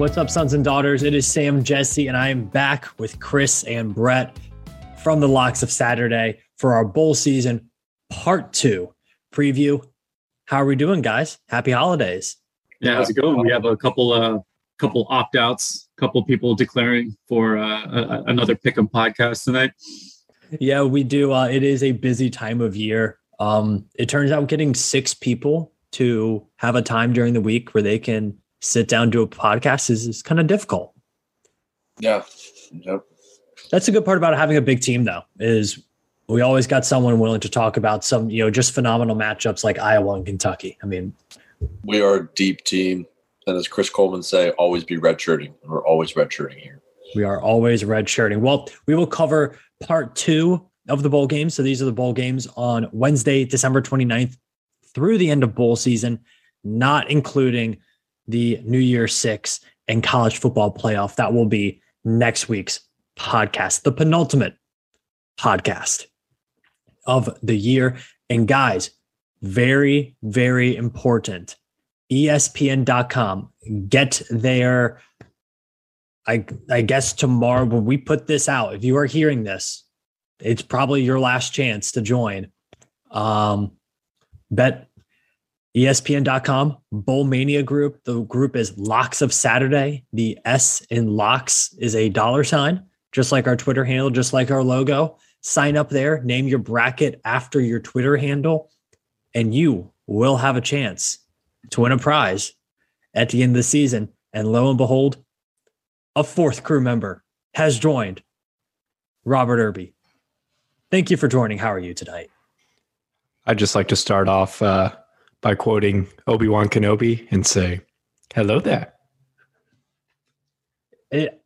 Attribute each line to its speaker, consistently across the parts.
Speaker 1: What's up, sons and daughters? It is Sam Jesse, and I am back with Chris and Brett from the Locks of Saturday for our bowl season part two preview. How are we doing, guys? Happy holidays.
Speaker 2: Yeah, how's it going? We have a couple uh couple opt outs, couple people declaring for uh, a, another Pick'em podcast tonight.
Speaker 1: Yeah, we do. Uh, it is a busy time of year. Um, it turns out getting six people to have a time during the week where they can sit down do a podcast is, is kind of difficult.
Speaker 3: Yeah. Yep.
Speaker 1: That's a good part about having a big team, though, is we always got someone willing to talk about some, you know, just phenomenal matchups like Iowa and Kentucky. I mean,
Speaker 3: we are a deep team. And as Chris Coleman say, always be redshirting. And we're always redshirting here.
Speaker 1: We are always redshirting. Well, we will cover part two of the bowl games. So these are the bowl games on Wednesday, December 29th through the end of bowl season, not including the New Year Six and college football playoff. That will be next week's podcast, the penultimate podcast of the year. And guys, very, very important. ESPN.com. Get there. I I guess tomorrow when we put this out, if you are hearing this, it's probably your last chance to join. Um, bet ESPN.com, Bowl Mania Group. The group is Locks of Saturday. The S in Locks is a dollar sign, just like our Twitter handle, just like our logo. Sign up there, name your bracket after your Twitter handle, and you will have a chance to win a prize at the end of the season. And lo and behold, a fourth crew member has joined Robert Irby. Thank you for joining. How are you tonight?
Speaker 4: I'd just like to start off uh, by quoting Obi Wan Kenobi and say, "Hello there."
Speaker 1: It,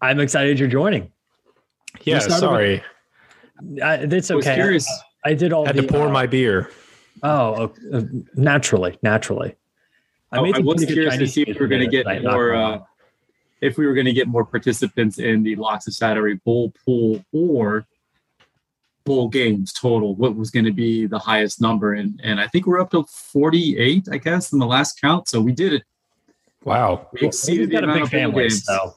Speaker 1: I'm excited you're joining.
Speaker 4: Yeah, sorry.
Speaker 1: With, uh, it's okay. I, I, did all.
Speaker 4: Had
Speaker 1: the,
Speaker 4: to pour uh, my beer.
Speaker 1: Oh, uh, naturally, naturally.
Speaker 2: I, oh, I was curious to see if we were going to get more. Uh, if we were going to get more participants in the Locks of Saturday Bowl pool, or bowl games total, what was going to be the highest number. And, and I think we're up to 48, I guess, in the last count. So we did it.
Speaker 4: Wow.
Speaker 1: We exceeded well, the amount of family, games. So.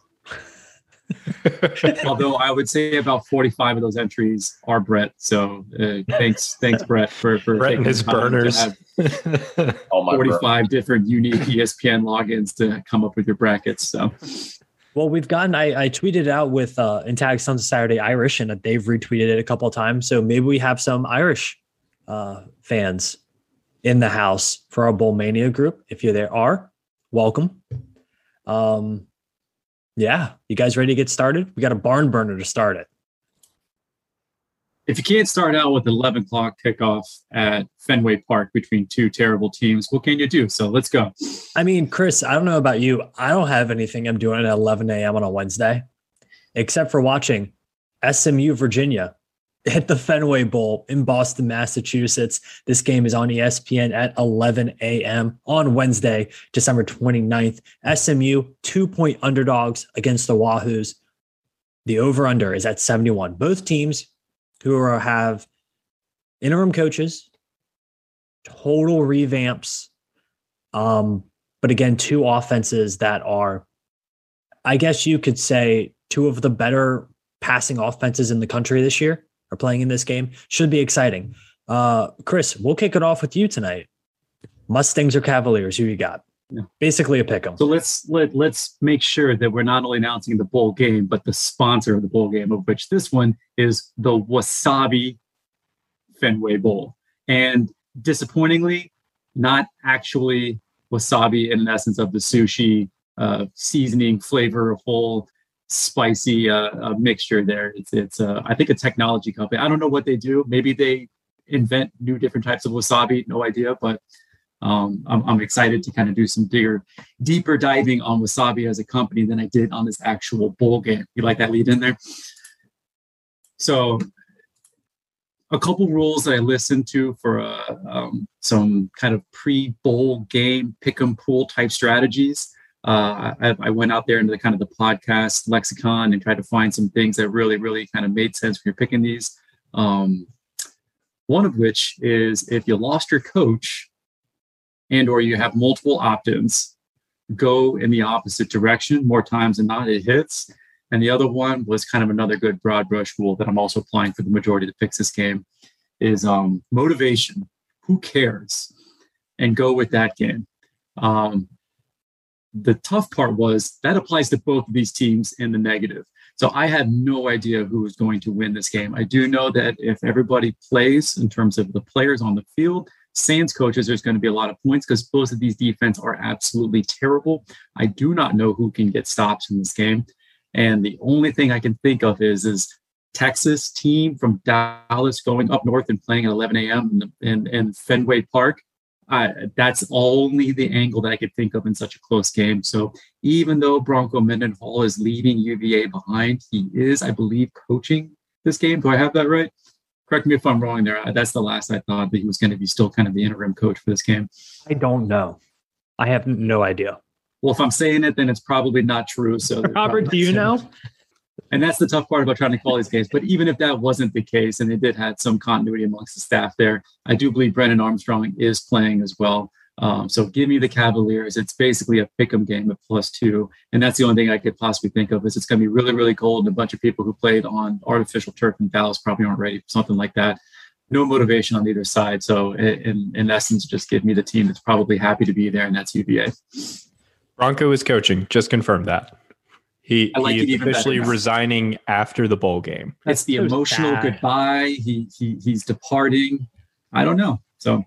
Speaker 2: Although I would say about 45 of those entries are Brett. So uh, thanks, thanks, Brett, for, for
Speaker 4: Brett and his burners.
Speaker 2: 45 different unique ESPN logins to come up with your brackets. So
Speaker 1: well, we've gotten. I, I tweeted it out with uh, and tagged Sons of Saturday Irish, and they've retweeted it a couple of times. So maybe we have some Irish uh, fans in the house for our Bowl Mania group. If you there are, welcome. Um, yeah, you guys ready to get started? We got a barn burner to start it
Speaker 2: if you can't start out with 11 o'clock kickoff at Fenway Park between two terrible teams, what can you do? So let's go.
Speaker 1: I mean, Chris, I don't know about you. I don't have anything I'm doing at 11 a.m. on a Wednesday, except for watching SMU Virginia hit the Fenway Bowl in Boston, Massachusetts. This game is on ESPN at 11 a.m. on Wednesday, December 29th. SMU, two point underdogs against the Wahoos. The over under is at 71. Both teams who are, have interim coaches, total revamps. Um, but again, two offenses that are, I guess you could say, two of the better passing offenses in the country this year are playing in this game. Should be exciting. Uh, Chris, we'll kick it off with you tonight. Mustangs or Cavaliers? Who you got? Basically a pick 'em.
Speaker 2: So let's let let's make sure that we're not only announcing the bowl game, but the sponsor of the bowl game, of which this one is the Wasabi Fenway Bowl. And disappointingly, not actually wasabi in essence of the sushi uh, seasoning flavor, whole spicy uh, uh, mixture there. It's it's uh, I think a technology company. I don't know what they do. Maybe they invent new different types of wasabi. No idea, but um, I'm, I'm, excited to kind of do some digger, deeper diving on Wasabi as a company than I did on this actual bowl game. You like that lead in there? So, a couple rules that I listened to for uh, um, some kind of pre-bowl game pick 'em pool type strategies. Uh, I, I, went out there into the kind of the podcast lexicon and tried to find some things that really, really kind of made sense when you're picking these. Um, one of which is if you lost your coach and or you have multiple opt-ins go in the opposite direction more times than not. It hits. And the other one was kind of another good broad brush rule that I'm also applying for the majority the picks this game is um, motivation. Who cares? And go with that game. Um, the tough part was that applies to both of these teams in the negative. So I had no idea who was going to win this game. I do know that if everybody plays in terms of the players on the field, Sands coaches, there's going to be a lot of points because both of these defense are absolutely terrible. I do not know who can get stops in this game. And the only thing I can think of is is Texas team from Dallas going up north and playing at 11 a.m. in, in, in Fenway Park. Uh, that's only the angle that I could think of in such a close game. So even though Bronco Mendenhall is leaving UVA behind, he is, I believe, coaching this game. Do I have that right? Correct me if I'm wrong there. That's the last I thought that he was going to be still kind of the interim coach for this game.
Speaker 1: I don't know. I have no idea.
Speaker 2: Well, if I'm saying it, then it's probably not true. So,
Speaker 1: Robert, do you know?
Speaker 2: And that's the tough part about trying to call these games. But even if that wasn't the case, and they did have some continuity amongst the staff there, I do believe Brennan Armstrong is playing as well. Um, so give me the Cavaliers. It's basically a pick'em game at plus two, and that's the only thing I could possibly think of. Is it's going to be really, really cold, and a bunch of people who played on artificial turf in Dallas probably aren't ready for something like that. No motivation on either side. So in, in essence, just give me the team that's probably happy to be there, and that's UVA.
Speaker 4: Bronco is coaching. Just confirm that. He, like he is officially resigning after the bowl game.
Speaker 2: It's the so emotional sad. goodbye. He, he he's departing. I don't know. So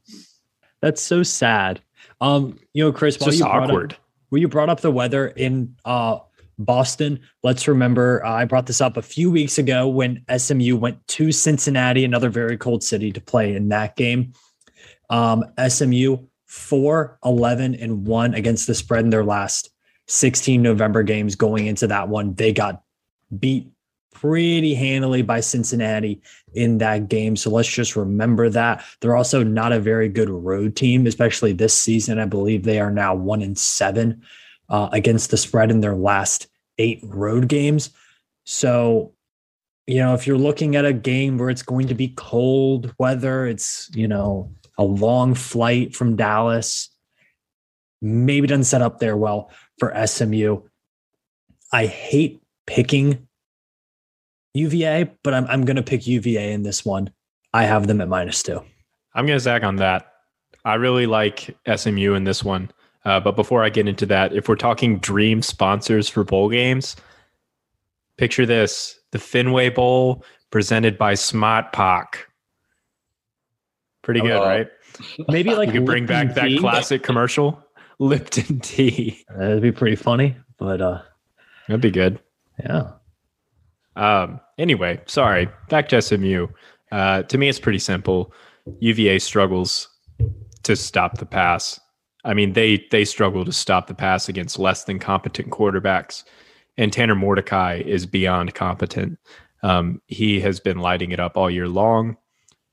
Speaker 1: that's so sad. Um, you know, Chris,
Speaker 4: it's just
Speaker 1: you
Speaker 4: awkward.
Speaker 1: Up, when you brought up the weather in uh Boston, let's remember uh, I brought this up a few weeks ago when SMU went to Cincinnati, another very cold city, to play in that game. Um, SMU 4 11 and 1 against the spread in their last 16 November games going into that one. They got beat pretty handily by Cincinnati in that game. So let's just remember that. They're also not a very good road team, especially this season. I believe they are now one in seven uh, against the spread in their last eight road games. So, you know, if you're looking at a game where it's going to be cold weather, it's, you know, a long flight from Dallas. Maybe doesn't set up there well for SMU. I hate picking UVA, but I'm I'm going to pick UVA in this one. I have them at minus two.
Speaker 4: I'm going to zag on that. I really like SMU in this one. Uh, but before I get into that, if we're talking dream sponsors for bowl games, picture this the Fenway Bowl presented by Smart Pack. Pretty good, right?
Speaker 1: Maybe like
Speaker 4: you could bring back that classic commercial, Lipton tea.
Speaker 1: That'd be pretty funny, but uh
Speaker 4: that'd be good.
Speaker 1: Yeah.
Speaker 4: Um. Anyway, sorry. Back to SMU. Uh, to me, it's pretty simple. UVA struggles to stop the pass. I mean, they they struggle to stop the pass against less than competent quarterbacks, and Tanner Mordecai is beyond competent. Um, he has been lighting it up all year long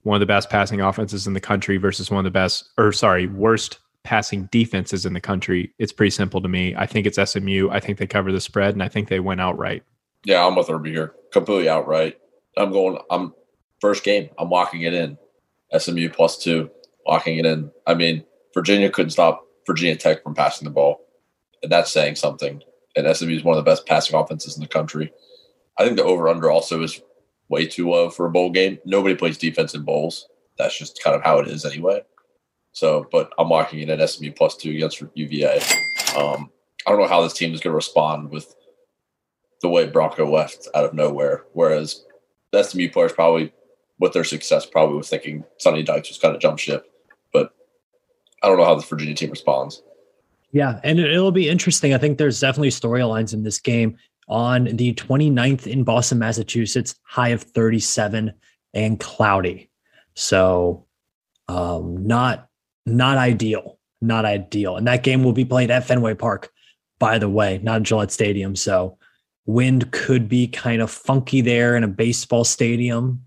Speaker 4: one of the best passing offenses in the country versus one of the best, or sorry, worst passing defenses in the country. It's pretty simple to me. I think it's SMU. I think they cover the spread, and I think they win outright.
Speaker 3: Yeah, I'm with Irby here. Completely outright. I'm going. I'm first game. I'm locking it in. SMU plus two, locking it in. I mean, Virginia couldn't stop Virginia Tech from passing the ball, and that's saying something. And SMU is one of the best passing offenses in the country. I think the over under also is way too low for a bowl game. Nobody plays defense in bowls. That's just kind of how it is anyway. So, but I'm locking in SMU plus two against UVA. Um, I don't know how this team is going to respond with the way Bronco left out of nowhere. Whereas the SMU players probably, with their success, probably was thinking Sonny Dykes was kind of jump ship. But I don't know how the Virginia team responds.
Speaker 1: Yeah, and it'll be interesting. I think there's definitely storylines in this game on the 29th in Boston, Massachusetts, high of 37 and cloudy. So um, not not ideal, not ideal. And that game will be played at Fenway Park, by the way, not Gillette Stadium. So wind could be kind of funky there in a baseball stadium.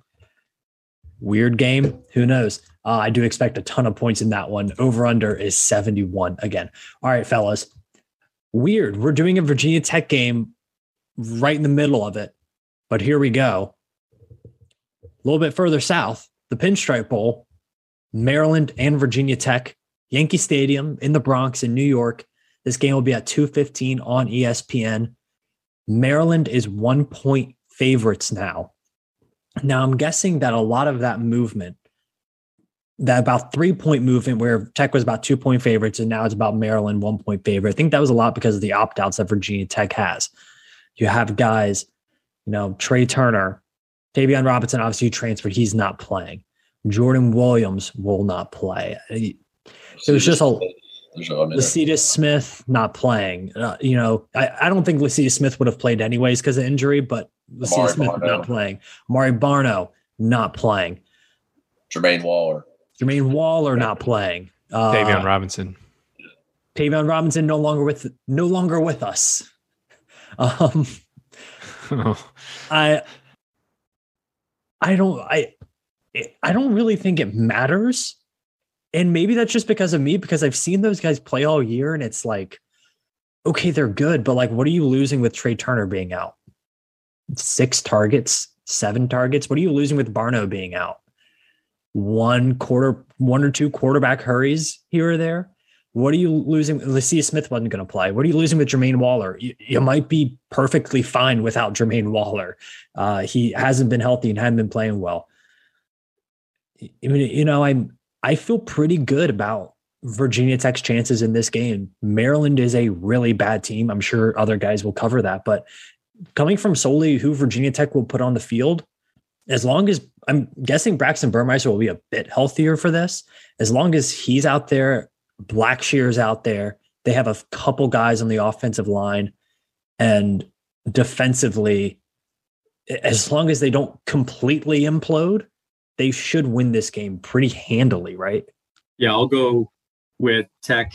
Speaker 1: Weird game. Who knows? Uh, I do expect a ton of points in that one. Over under is 71 again. All right, fellas. Weird. We're doing a Virginia Tech game right in the middle of it. But here we go. A little bit further south, the Pinstripe Bowl, Maryland and Virginia Tech, Yankee Stadium in the Bronx in New York. This game will be at 2:15 on ESPN. Maryland is one point favorites now. Now I'm guessing that a lot of that movement, that about three point movement where Tech was about two point favorites and now it's about Maryland one point favorite. I think that was a lot because of the opt outs that Virginia Tech has. You have guys, you know, Trey Turner, Tayvion Robinson, obviously transferred. He's not playing. Jordan Williams will not play. It was just a Lecitus Smith not playing. Uh, you know, I, I don't think Lecitus Smith would have played anyways because of injury, but Lecitus Smith Barno. not playing. Amare Barno not playing.
Speaker 3: Jermaine Waller.
Speaker 1: Jermaine Waller not playing.
Speaker 4: Uh, Tayvion Robinson.
Speaker 1: Tayvion Robinson no longer with no longer with us. Um, oh. I I don't I I don't really think it matters and maybe that's just because of me, because I've seen those guys play all year and it's like, okay, they're good, but like, what are you losing with Trey Turner being out? Six targets, seven targets. What are you losing with Barno being out? One quarter, one or two quarterback hurries here or there. What are you losing? Lecitus Smith wasn't going to play. What are you losing with Jermaine Waller? You, you, might be perfectly fine without Jermaine Waller. Uh, he hasn't been healthy and hadn't been playing well. I mean, you know, I'm I feel pretty good about Virginia Tech's chances in this game. Maryland is a really bad team. I'm sure other guys will cover that, but coming from solely who Virginia Tech will put on the field, as long as I'm guessing Braxton Burmeister will be a bit healthier for this, as long as he's out there, Blackshear's out there, they have a couple guys on the offensive line, and defensively, as long as they don't completely implode, they should win this game pretty handily, right?
Speaker 2: Yeah, I'll go with Tech.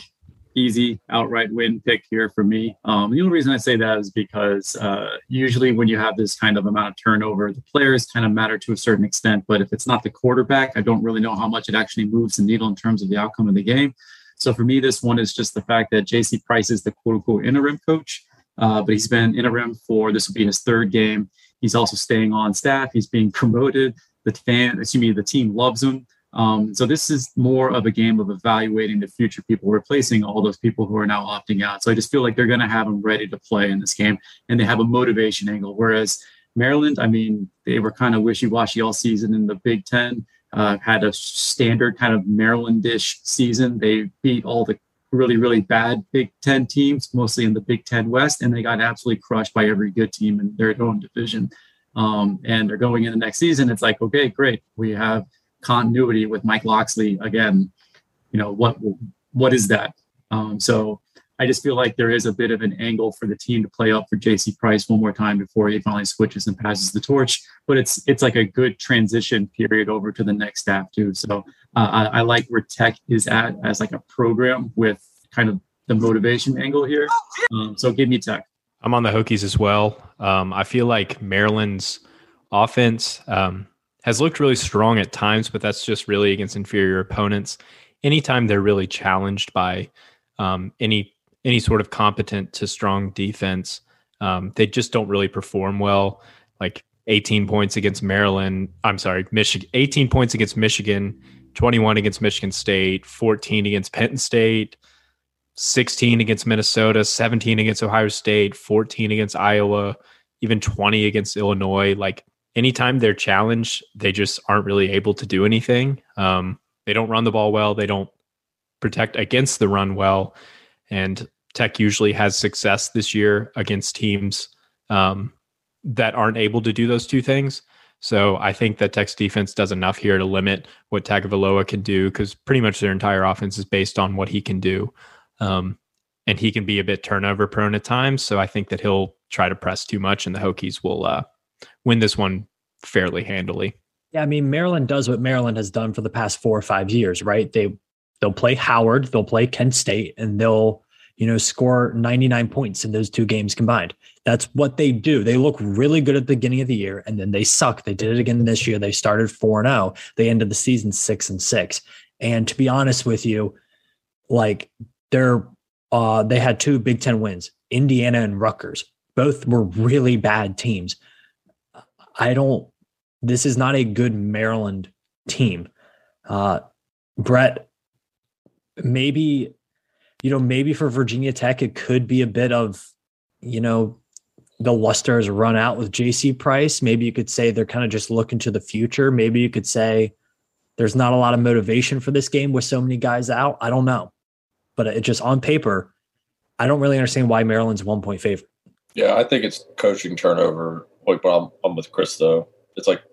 Speaker 2: Easy outright win pick here for me. Um, the only reason I say that is because uh, usually when you have this kind of amount of turnover, the players kind of matter to a certain extent. But if it's not the quarterback, I don't really know how much it actually moves the needle in terms of the outcome of the game. So for me, this one is just the fact that JC Price is the quote unquote interim coach, uh, but he's been interim for this will be his third game. He's also staying on staff. He's being promoted the fan, excuse me, the team loves him. Um, so this is more of a game of evaluating the future people, replacing all those people who are now opting out. So I just feel like they're going to have them ready to play in this game, and they have a motivation angle. Whereas Maryland, I mean, they were kind of wishy-washy all season in the Big Ten. Uh, had a standard kind of Marylandish season. They beat all the really, really bad Big Ten teams, mostly in the Big Ten West, and they got absolutely crushed by every good team in their own division um, and they're going in the next season, it's like, okay, great. We have continuity with Mike Locksley again. You know, what what is that? Um, so I just feel like there is a bit of an angle for the team to play up for JC Price one more time before he finally switches and passes the torch. But it's it's like a good transition period over to the next staff too. So uh, I, I like where Tech is at as like a program with kind of the motivation angle here. Um, so give me Tech.
Speaker 4: I'm on the Hokies as well. Um, I feel like Maryland's offense um, has looked really strong at times, but that's just really against inferior opponents. Anytime they're really challenged by um, any any sort of competent to strong defense, um, they just don't really perform well. Like 18 points against Maryland. I'm sorry, Michigan. 18 points against Michigan. 21 against Michigan State. 14 against Penn State. 16 against Minnesota, 17 against Ohio State, 14 against Iowa, even 20 against Illinois. Like anytime they're challenged, they just aren't really able to do anything. Um, they don't run the ball well. They don't protect against the run well. And Tech usually has success this year against teams um, that aren't able to do those two things. So I think that Tech's defense does enough here to limit what Tagovailoa can do because pretty much their entire offense is based on what he can do. Um, and he can be a bit turnover prone at times. So I think that he'll try to press too much, and the Hokies will uh, win this one fairly handily.
Speaker 1: Yeah, I mean Maryland does what Maryland has done for the past four or five years, right? They they'll play Howard, they'll play Kent State, and they'll you know score 99 points in those two games combined. That's what they do. They look really good at the beginning of the year, and then they suck. They did it again this year. They started four and zero. Oh. They ended the season six and six. And to be honest with you, like they're uh, they had two Big Ten wins, Indiana and Rutgers. Both were really bad teams. I don't. This is not a good Maryland team. Uh, Brett, maybe you know, maybe for Virginia Tech, it could be a bit of, you know, the luster has run out with JC Price. Maybe you could say they're kind of just looking to the future. Maybe you could say there's not a lot of motivation for this game with so many guys out. I don't know. But it just on paper, I don't really understand why Maryland's one point favorite.
Speaker 3: Yeah, I think it's coaching turnover. Like, but I'm, I'm with Chris though. It's like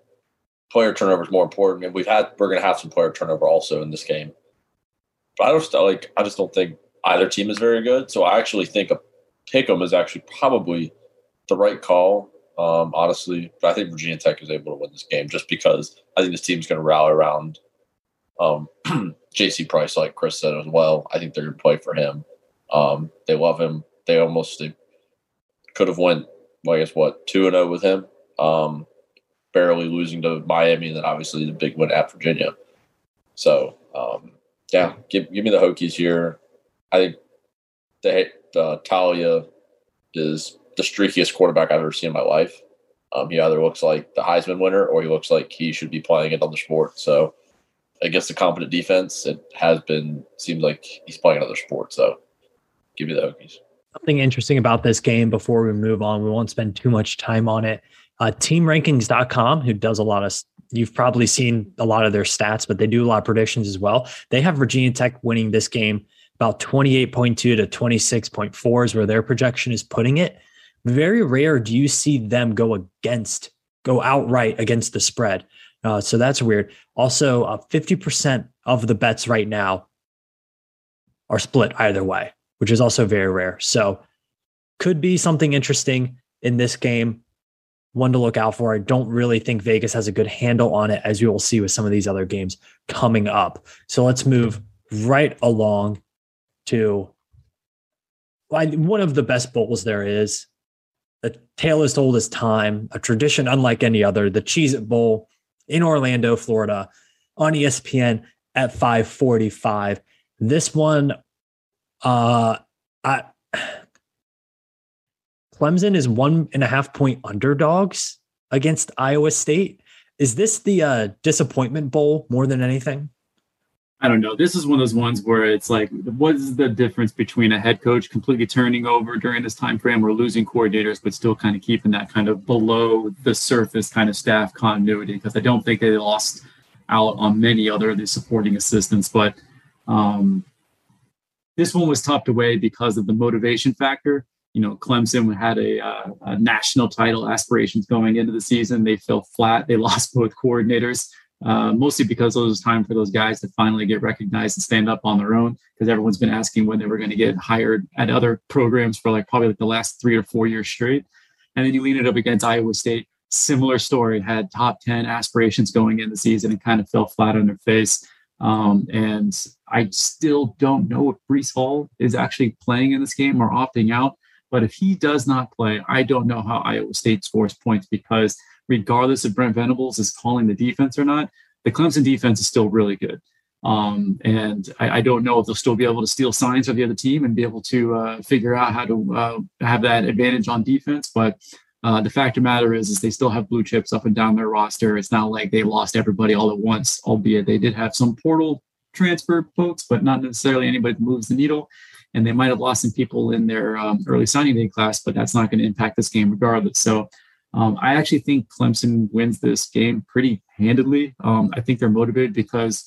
Speaker 3: player turnover is more important. and we've had we're going to have some player turnover also in this game. But I don't like. I just don't think either team is very good. So I actually think a pick 'em is actually probably the right call. Um, honestly, but I think Virginia Tech is able to win this game just because I think this team's going to rally around um, J.C. Price, like Chris said as well. I think they're going to play for him. Um, they love him. They almost they could have went, well, I guess what two and zero with him, um, barely losing to Miami, and then obviously the big win at Virginia. So um, yeah, give give me the Hokies here. I think the Taulia is the streakiest quarterback I've ever seen in my life. Um, he either looks like the Heisman winner or he looks like he should be playing another sport. So against a competent defense, it has been seems like he's playing another sport. So give me the Hokies.
Speaker 1: Something interesting about this game before we move on, we won't spend too much time on it. Uh, teamrankings.com, who does a lot of, you've probably seen a lot of their stats, but they do a lot of predictions as well. They have Virginia Tech winning this game about 28.2 to 26.4 is where their projection is putting it. Very rare do you see them go against, go outright against the spread. Uh, so that's weird. Also, uh, 50% of the bets right now are split either way, which is also very rare. So could be something interesting in this game. One to look out for. I don't really think Vegas has a good handle on it, as you will see with some of these other games coming up. So let's move right along to one of the best bowls there is. A tale as old as time, a tradition unlike any other, the Cheez It Bowl in Orlando, Florida, on ESPN at 545. This one, uh, I, Clemson is one and a half point underdogs against Iowa State. Is this the uh, disappointment bowl more than anything?
Speaker 2: I don't know. This is one of those ones where it's like, what is the difference between a head coach completely turning over during this time frame or losing coordinators, but still kind of keeping that kind of below the surface kind of staff continuity? Because I don't think they lost out on many other of the supporting assistants, but um, this one was topped away because of the motivation factor. You know, Clemson had a, uh, a national title aspirations going into the season. They fell flat. They lost both coordinators uh, mostly because it was time for those guys to finally get recognized and stand up on their own. Because everyone's been asking when they were going to get hired at other programs for like probably like the last three or four years straight. And then you lean it up against Iowa State. Similar story, had top 10 aspirations going in the season and kind of fell flat on their face. Um, and I still don't know if Breece Hall is actually playing in this game or opting out. But if he does not play, I don't know how Iowa State scores points because regardless if Brent Venables is calling the defense or not, the Clemson defense is still really good. Um, and I, I, don't know if they'll still be able to steal signs of the other team and be able to uh, figure out how to uh, have that advantage on defense. But uh, the fact of the matter is, is they still have blue chips up and down their roster. It's not like they lost everybody all at once, albeit they did have some portal transfer folks, but not necessarily anybody that moves the needle. And they might have lost some people in their um, early signing day class, but that's not going to impact this game regardless. So um, I actually think Clemson wins this game pretty handedly. Um, I think they're motivated because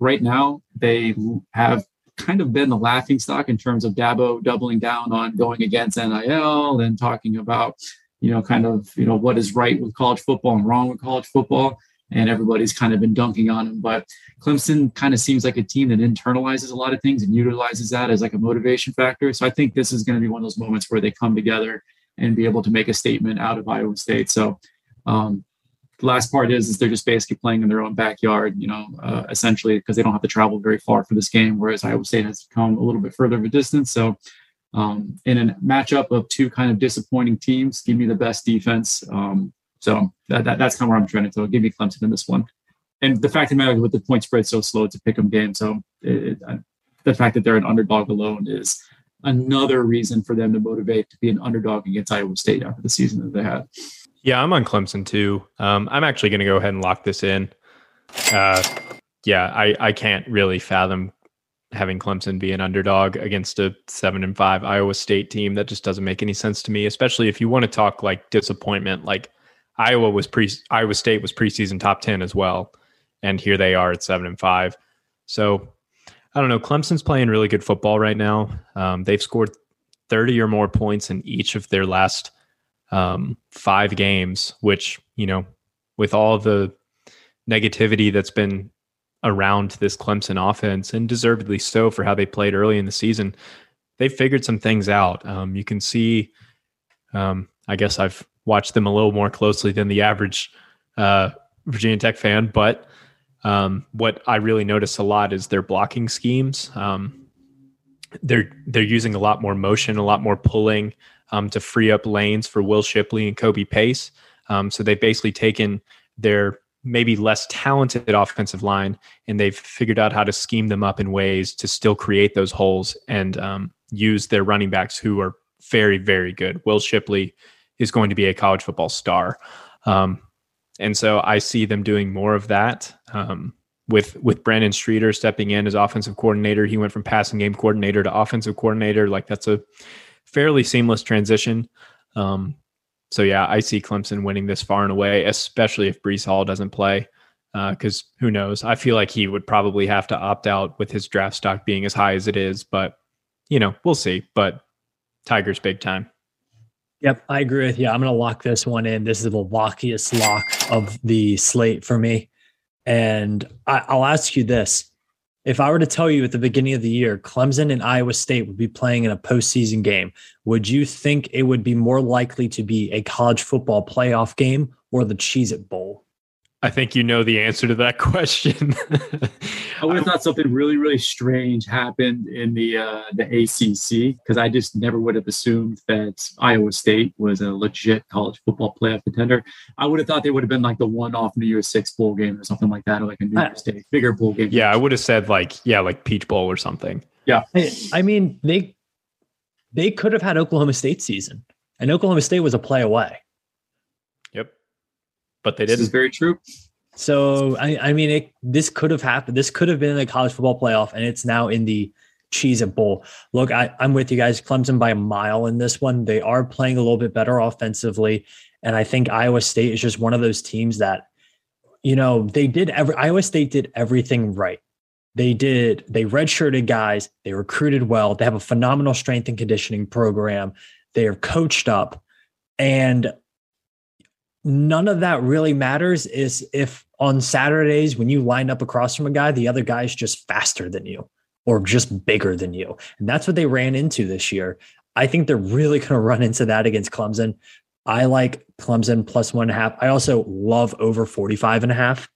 Speaker 2: right now they have kind of been the laughing stock in terms of Dabo doubling down on going against NIL and talking about, you know, kind of, you know, what is right with college football and wrong with college football. And everybody's kind of been dunking on him. But Clemson kind of seems like a team that internalizes a lot of things and utilizes that as like a motivation factor. So I think this is going to be one of those moments where they come together and be able to make a statement out of Iowa State. So um, the last part is, is they're just basically playing in their own backyard, you know, uh, essentially because they don't have to travel very far for this game, whereas Iowa State has come a little bit further of a distance. So um, in a matchup of two kind of disappointing teams, give me the best defense. Um, so that, that, that's kind of where I'm trending. So give me Clemson in this one. And the fact the matter with the point spread so slow, a pick 'em game. So it, it, the fact that they're an underdog alone is another reason for them to motivate to be an underdog against Iowa State after the season that they had.
Speaker 4: Yeah, I'm on Clemson too. Um, I'm actually going to go ahead and lock this in. Uh, yeah, I, I can't really fathom having Clemson be an underdog against a seven and five Iowa State team. That just doesn't make any sense to me, especially if you want to talk like disappointment. Like Iowa was pre Iowa State was preseason top 10 as well. And here they are at seven and five. So I don't know. Clemson's playing really good football right now. Um, they've scored 30 or more points in each of their last um, five games, which, you know, with all the negativity that's been around this Clemson offense, and deservedly so for how they played early in the season, they figured some things out. Um, you can see, um, I guess I've watched them a little more closely than the average uh, Virginia Tech fan, but um, what I really notice a lot is their blocking schemes. Um, they're they're using a lot more motion, a lot more pulling um, to free up lanes for Will Shipley and Kobe Pace. Um, so they've basically taken their maybe less talented offensive line and they've figured out how to scheme them up in ways to still create those holes and um, use their running backs who are very very good. Will Shipley is going to be a college football star. Um, and so I see them doing more of that. Um, with with Brandon Streeter stepping in as offensive coordinator, he went from passing game coordinator to offensive coordinator. Like that's a fairly seamless transition. Um, so yeah, I see Clemson winning this far and away, especially if Breece Hall doesn't play. Because uh, who knows? I feel like he would probably have to opt out with his draft stock being as high as it is. But you know, we'll see. But Tigers big time.
Speaker 1: Yep, I agree with you. I'm going to lock this one in. This is the lockiest lock of the slate for me. And I, I'll ask you this. If I were to tell you at the beginning of the year, Clemson and Iowa State would be playing in a postseason game, would you think it would be more likely to be a college football playoff game or the Cheez It Bowl?
Speaker 4: I think you know the answer to that question.
Speaker 2: I would have thought something really, really strange happened in the uh, the ACC because I just never would have assumed that Iowa State was a legit college football playoff contender. I would have thought they would have been like the one-off New Year's Six bowl game or something like that, or like a New Year's Day bigger bowl game.
Speaker 4: Yeah, I would have said like yeah, like Peach Bowl or something.
Speaker 2: Yeah,
Speaker 1: I mean they they could have had Oklahoma State season, and Oklahoma State was a play away
Speaker 4: but they didn't.
Speaker 2: This is very true.
Speaker 1: So I, I mean, it, this could have happened. This could have been a college football playoff, and it's now in the Cheez It Bowl. Look, I, I'm with you guys. Clemson by a mile in this one. They are playing a little bit better offensively, and I think Iowa State is just one of those teams that, you know, they did every. Iowa State did everything right. They did. They redshirted guys. They recruited well. They have a phenomenal strength and conditioning program. They are coached up, and none of that really matters is if on Saturdays when you line up across from a guy, the other guy's just faster than you or just bigger than you. And that's what they ran into this year. I think they're really going to run into that against Clemson. I like Clemson plus one and a half. I also love over 45 and a half.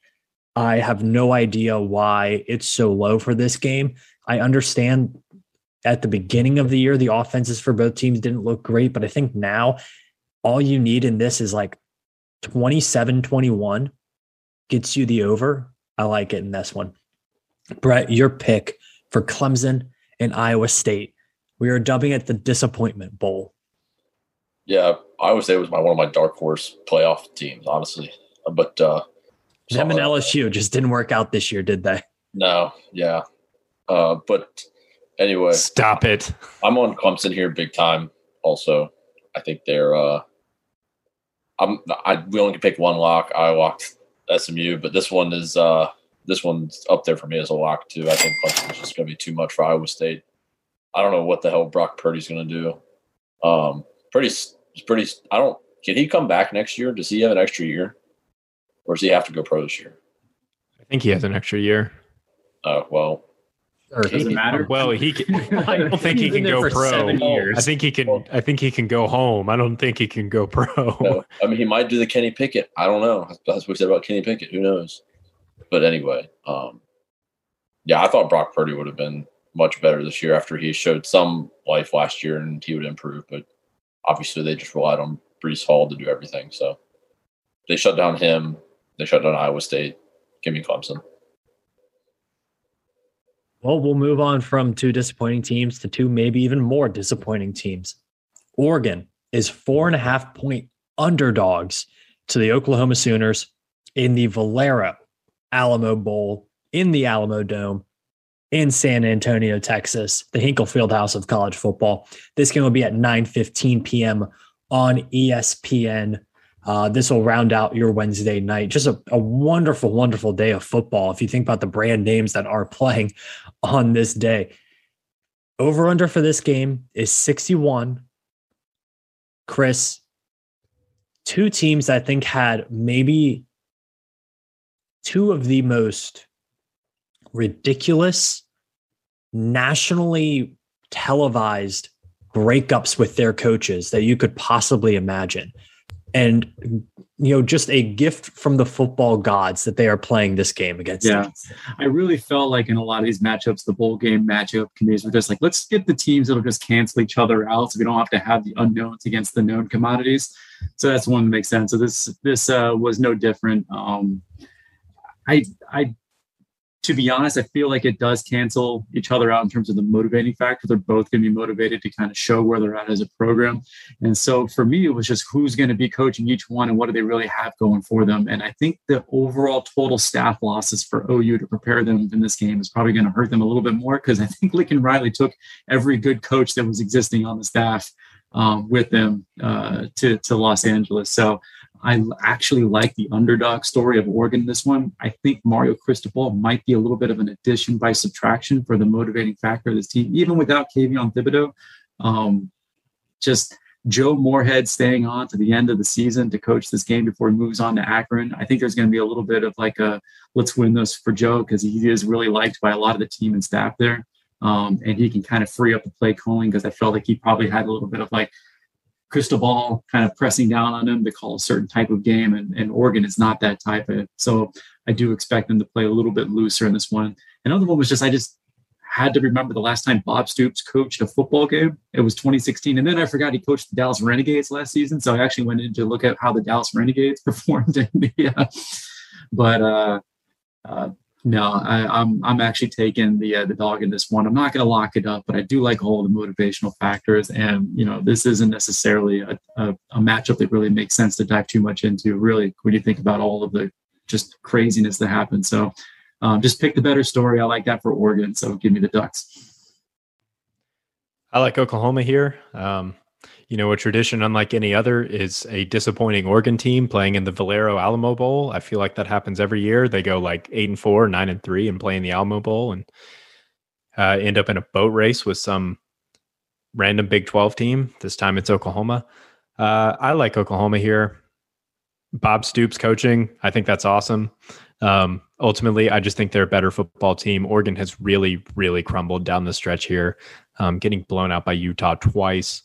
Speaker 1: I have no idea why it's so low for this game. I understand at the beginning of the year, the offenses for both teams didn't look great, but I think now all you need in this is like 27 21 gets you the over. I like it in this one. Brett, your pick for Clemson and Iowa State. We are dubbing it the disappointment bowl.
Speaker 3: Yeah, Iowa State was my one of my dark horse playoff teams, honestly. But uh
Speaker 1: them and LSU just didn't work out this year, did they?
Speaker 3: No, yeah. Uh, but anyway,
Speaker 4: stop it.
Speaker 3: I'm on Clemson here big time. Also, I think they're uh, I'm I we only can pick one lock. I walked SMU, but this one is uh this one's up there for me as a lock too. I think Clemson's just going to be too much for Iowa State. I don't know what the hell Brock Purdy's going to do. Um, pretty, pretty. I don't. Can he come back next year? Does he have an extra year, or does he have to go pro this year?
Speaker 4: I think he has an extra year.
Speaker 3: Oh well,
Speaker 2: or does it matter?
Speaker 4: Well, he can, I don't think he can go pro. I think he can. I think he can go home. I don't think he can go pro.
Speaker 3: No, I mean he might do the Kenny Pickett. I don't know. That's what we said about Kenny Pickett. Who knows? But anyway, um, yeah, I thought Brock Purdy would have been much better this year after he showed some life last year and he would improve. But obviously, they just relied on Breece Hall to do everything. So they shut down him. They shut down Iowa State. Give me Clemson.
Speaker 1: Well, we'll move on from two disappointing teams to two, maybe even more disappointing teams. Oregon is four and a half point underdogs to the Oklahoma Sooners in the Valero Alamo Bowl in the Alamo Dome. in San Antonio, Texas, the Hinkle Fieldhouse of college football. This game will be at 9 15 p.m. on ESPN. Uh, this will round out your Wednesday night. Just a, a wonderful, wonderful day of football. If you think about the brand names that are playing on this day, over under for this game is 61. Chris, two teams I think had maybe two of the most ridiculous, nationally televised breakups with their coaches that you could possibly imagine. And you know, just a gift from the football gods that they are playing this game against.
Speaker 2: Yeah, I really felt like in a lot of these matchups, the bowl game matchup committees were just like, let's get the teams that'll just cancel each other out, so we don't have to have the unknowns against the known commodities. So that's one that makes sense. So this this uh, was no different. Um, I I to be honest, I feel like it does cancel each other out in terms of the motivating factor. They're both going to be motivated to kind of show where they're at as a program. And so for me, it was just who's going to be coaching each one and what do they really have going for them. And I think the overall total staff losses for OU to prepare them in this game is probably going to hurt them a little bit more because I think Lincoln Riley took every good coach that was existing on the staff um, with them uh, to, to Los Angeles. So I actually like the underdog story of Oregon. This one, I think Mario Cristobal might be a little bit of an addition by subtraction for the motivating factor of this team, even without Kayvon Thibodeaux. Um, just Joe Moorhead staying on to the end of the season to coach this game before he moves on to Akron. I think there's going to be a little bit of like a let's win this for Joe because he is really liked by a lot of the team and staff there. Um, and he can kind of free up the play calling because I felt like he probably had a little bit of like Cristobal kind of pressing down on them to call a certain type of game, and, and Oregon is not that type of. So I do expect them to play a little bit looser in this one. Another one was just I just had to remember the last time Bob Stoops coached a football game. It was 2016, and then I forgot he coached the Dallas Renegades last season. So I actually went in to look at how the Dallas Renegades performed in the. Uh, but uh, uh, no, I, am I'm, I'm actually taking the uh, the dog in this one. I'm not going to lock it up, but I do like all the motivational factors. And you know, this isn't necessarily a, a, a, matchup that really makes sense to dive too much into. Really, when you think about all of the just craziness that happened, so um, just pick the better story. I like that for Oregon. So give me the Ducks.
Speaker 4: I like Oklahoma here. Um, you know, a tradition unlike any other is a disappointing Oregon team playing in the Valero Alamo Bowl. I feel like that happens every year. They go like eight and four, nine and three, and play in the Alamo Bowl and uh, end up in a boat race with some random Big 12 team. This time it's Oklahoma. Uh, I like Oklahoma here. Bob Stoops coaching, I think that's awesome. Um, ultimately, I just think they're a better football team. Oregon has really, really crumbled down the stretch here, um, getting blown out by Utah twice.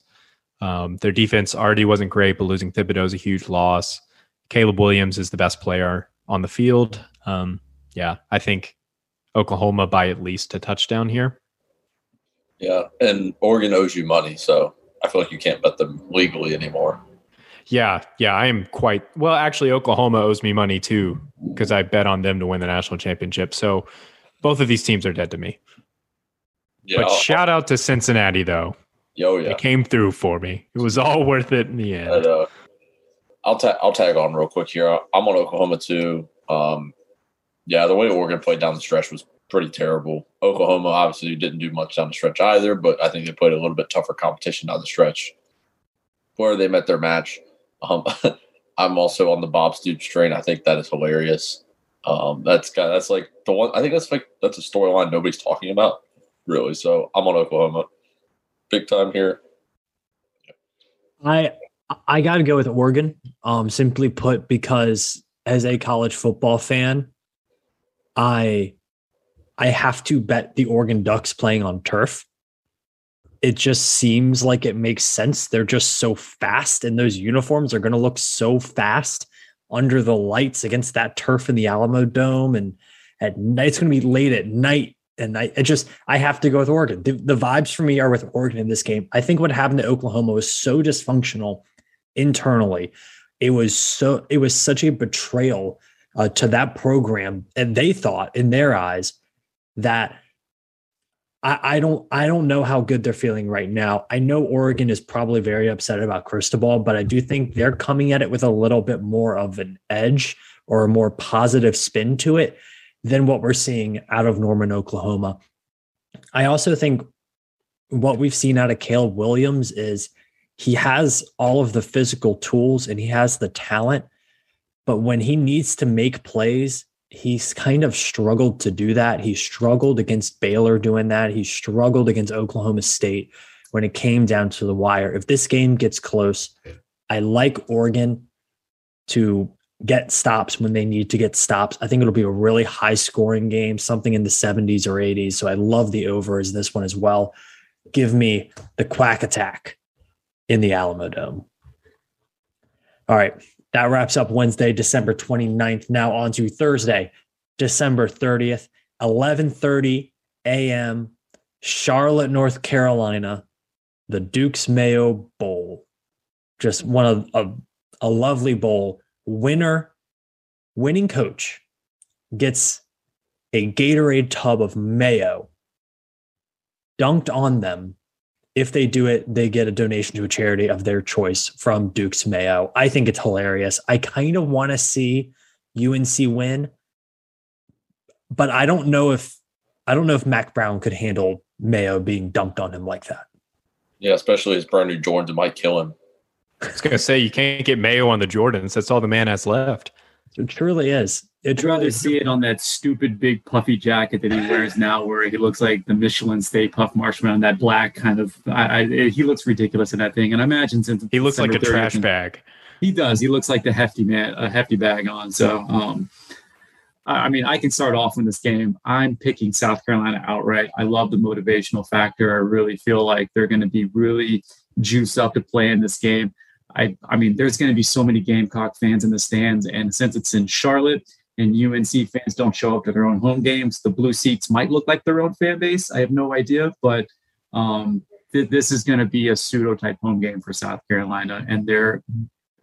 Speaker 4: Um, their defense already wasn't great, but losing Thibodeaux is a huge loss. Caleb Williams is the best player on the field. Um, yeah, I think Oklahoma by at least a touchdown here.
Speaker 3: Yeah, and Oregon owes you money, so I feel like you can't bet them legally anymore.
Speaker 4: Yeah, yeah, I am quite well. Actually, Oklahoma owes me money too because I bet on them to win the national championship. So both of these teams are dead to me. Yeah, but I'll, shout out to Cincinnati though.
Speaker 3: Oh yeah,
Speaker 4: it came through for me. It was all worth it in the end. And, uh,
Speaker 3: I'll ta- I'll tag on real quick here. I'm on Oklahoma too. Um, yeah, the way Oregon played down the stretch was pretty terrible. Oklahoma obviously didn't do much down the stretch either, but I think they played a little bit tougher competition down the stretch. Where they met their match. Um, I'm also on the Bob Stoops train. I think that is hilarious. Um, that's that's like the one. I think that's like that's a storyline nobody's talking about really. So I'm on Oklahoma big time here.
Speaker 1: I I got to go with Oregon. Um, simply put, because as a college football fan, I I have to bet the Oregon Ducks playing on turf. It just seems like it makes sense. They're just so fast, and those uniforms are going to look so fast under the lights against that turf in the Alamo Dome, and at night it's going to be late at night and I, just I have to go with Oregon. The, the, vibes for me are with Oregon in this game. I think what happened to Oklahoma was so dysfunctional internally. It was so it was such a betrayal uh, to that program, and they thought in their eyes that I, I don't I don't know how good they're feeling right now. I know Oregon is probably very upset about Cristobal, but I do think they're coming at it with a little bit more of an edge or a more positive spin to it than what we're seeing out of Norman, Oklahoma. I also think what we've seen out of Caleb Williams is he has all of the physical tools and he has the talent, but when he needs to make plays, he's kind of struggled to do that. He struggled against Baylor doing that. He struggled against Oklahoma State when it came down to the wire. If this game gets close, I like Oregon to get stops when they need to get stops. I think it'll be a really high scoring game, something in the 70s or 80s. So I love the over as this one as well. Give me the quack attack in the Alamodome. All right. That wraps up Wednesday, December 29th. Now on to Thursday, December 30th, 11:30 a.m. Charlotte, North Carolina, the Duke's Mayo Bowl. Just one of a, a lovely bowl. Winner, winning coach gets a Gatorade tub of mayo dunked on them if they do it, they get a donation to a charity of their choice from Duke's Mayo. I think it's hilarious. I kind of want to see UNC win, but I don't know if I don't know if Mack Brown could handle Mayo being dumped on him like that.
Speaker 3: Yeah, especially his brand new Jordans, it might kill him.
Speaker 4: I was gonna say you can't get Mayo on the Jordans. That's all the man has left.
Speaker 1: It truly is.
Speaker 2: I'd rather see it on that stupid big puffy jacket that he wears now, where he looks like the Michelin Stay Puft Marshmallow, that black kind of. I, I, he looks ridiculous in that thing, and I imagine since
Speaker 4: he looks like a trash bag.
Speaker 2: He does. He looks like the hefty man, a hefty bag on. So, um, I mean, I can start off in this game. I'm picking South Carolina outright. I love the motivational factor. I really feel like they're going to be really juiced up to play in this game. I, I mean, there's going to be so many Gamecock fans in the stands, and since it's in Charlotte and UNC fans don't show up to their own home games. The blue seats might look like their own fan base. I have no idea, but um, th- this is going to be a pseudo type home game for South Carolina, and they're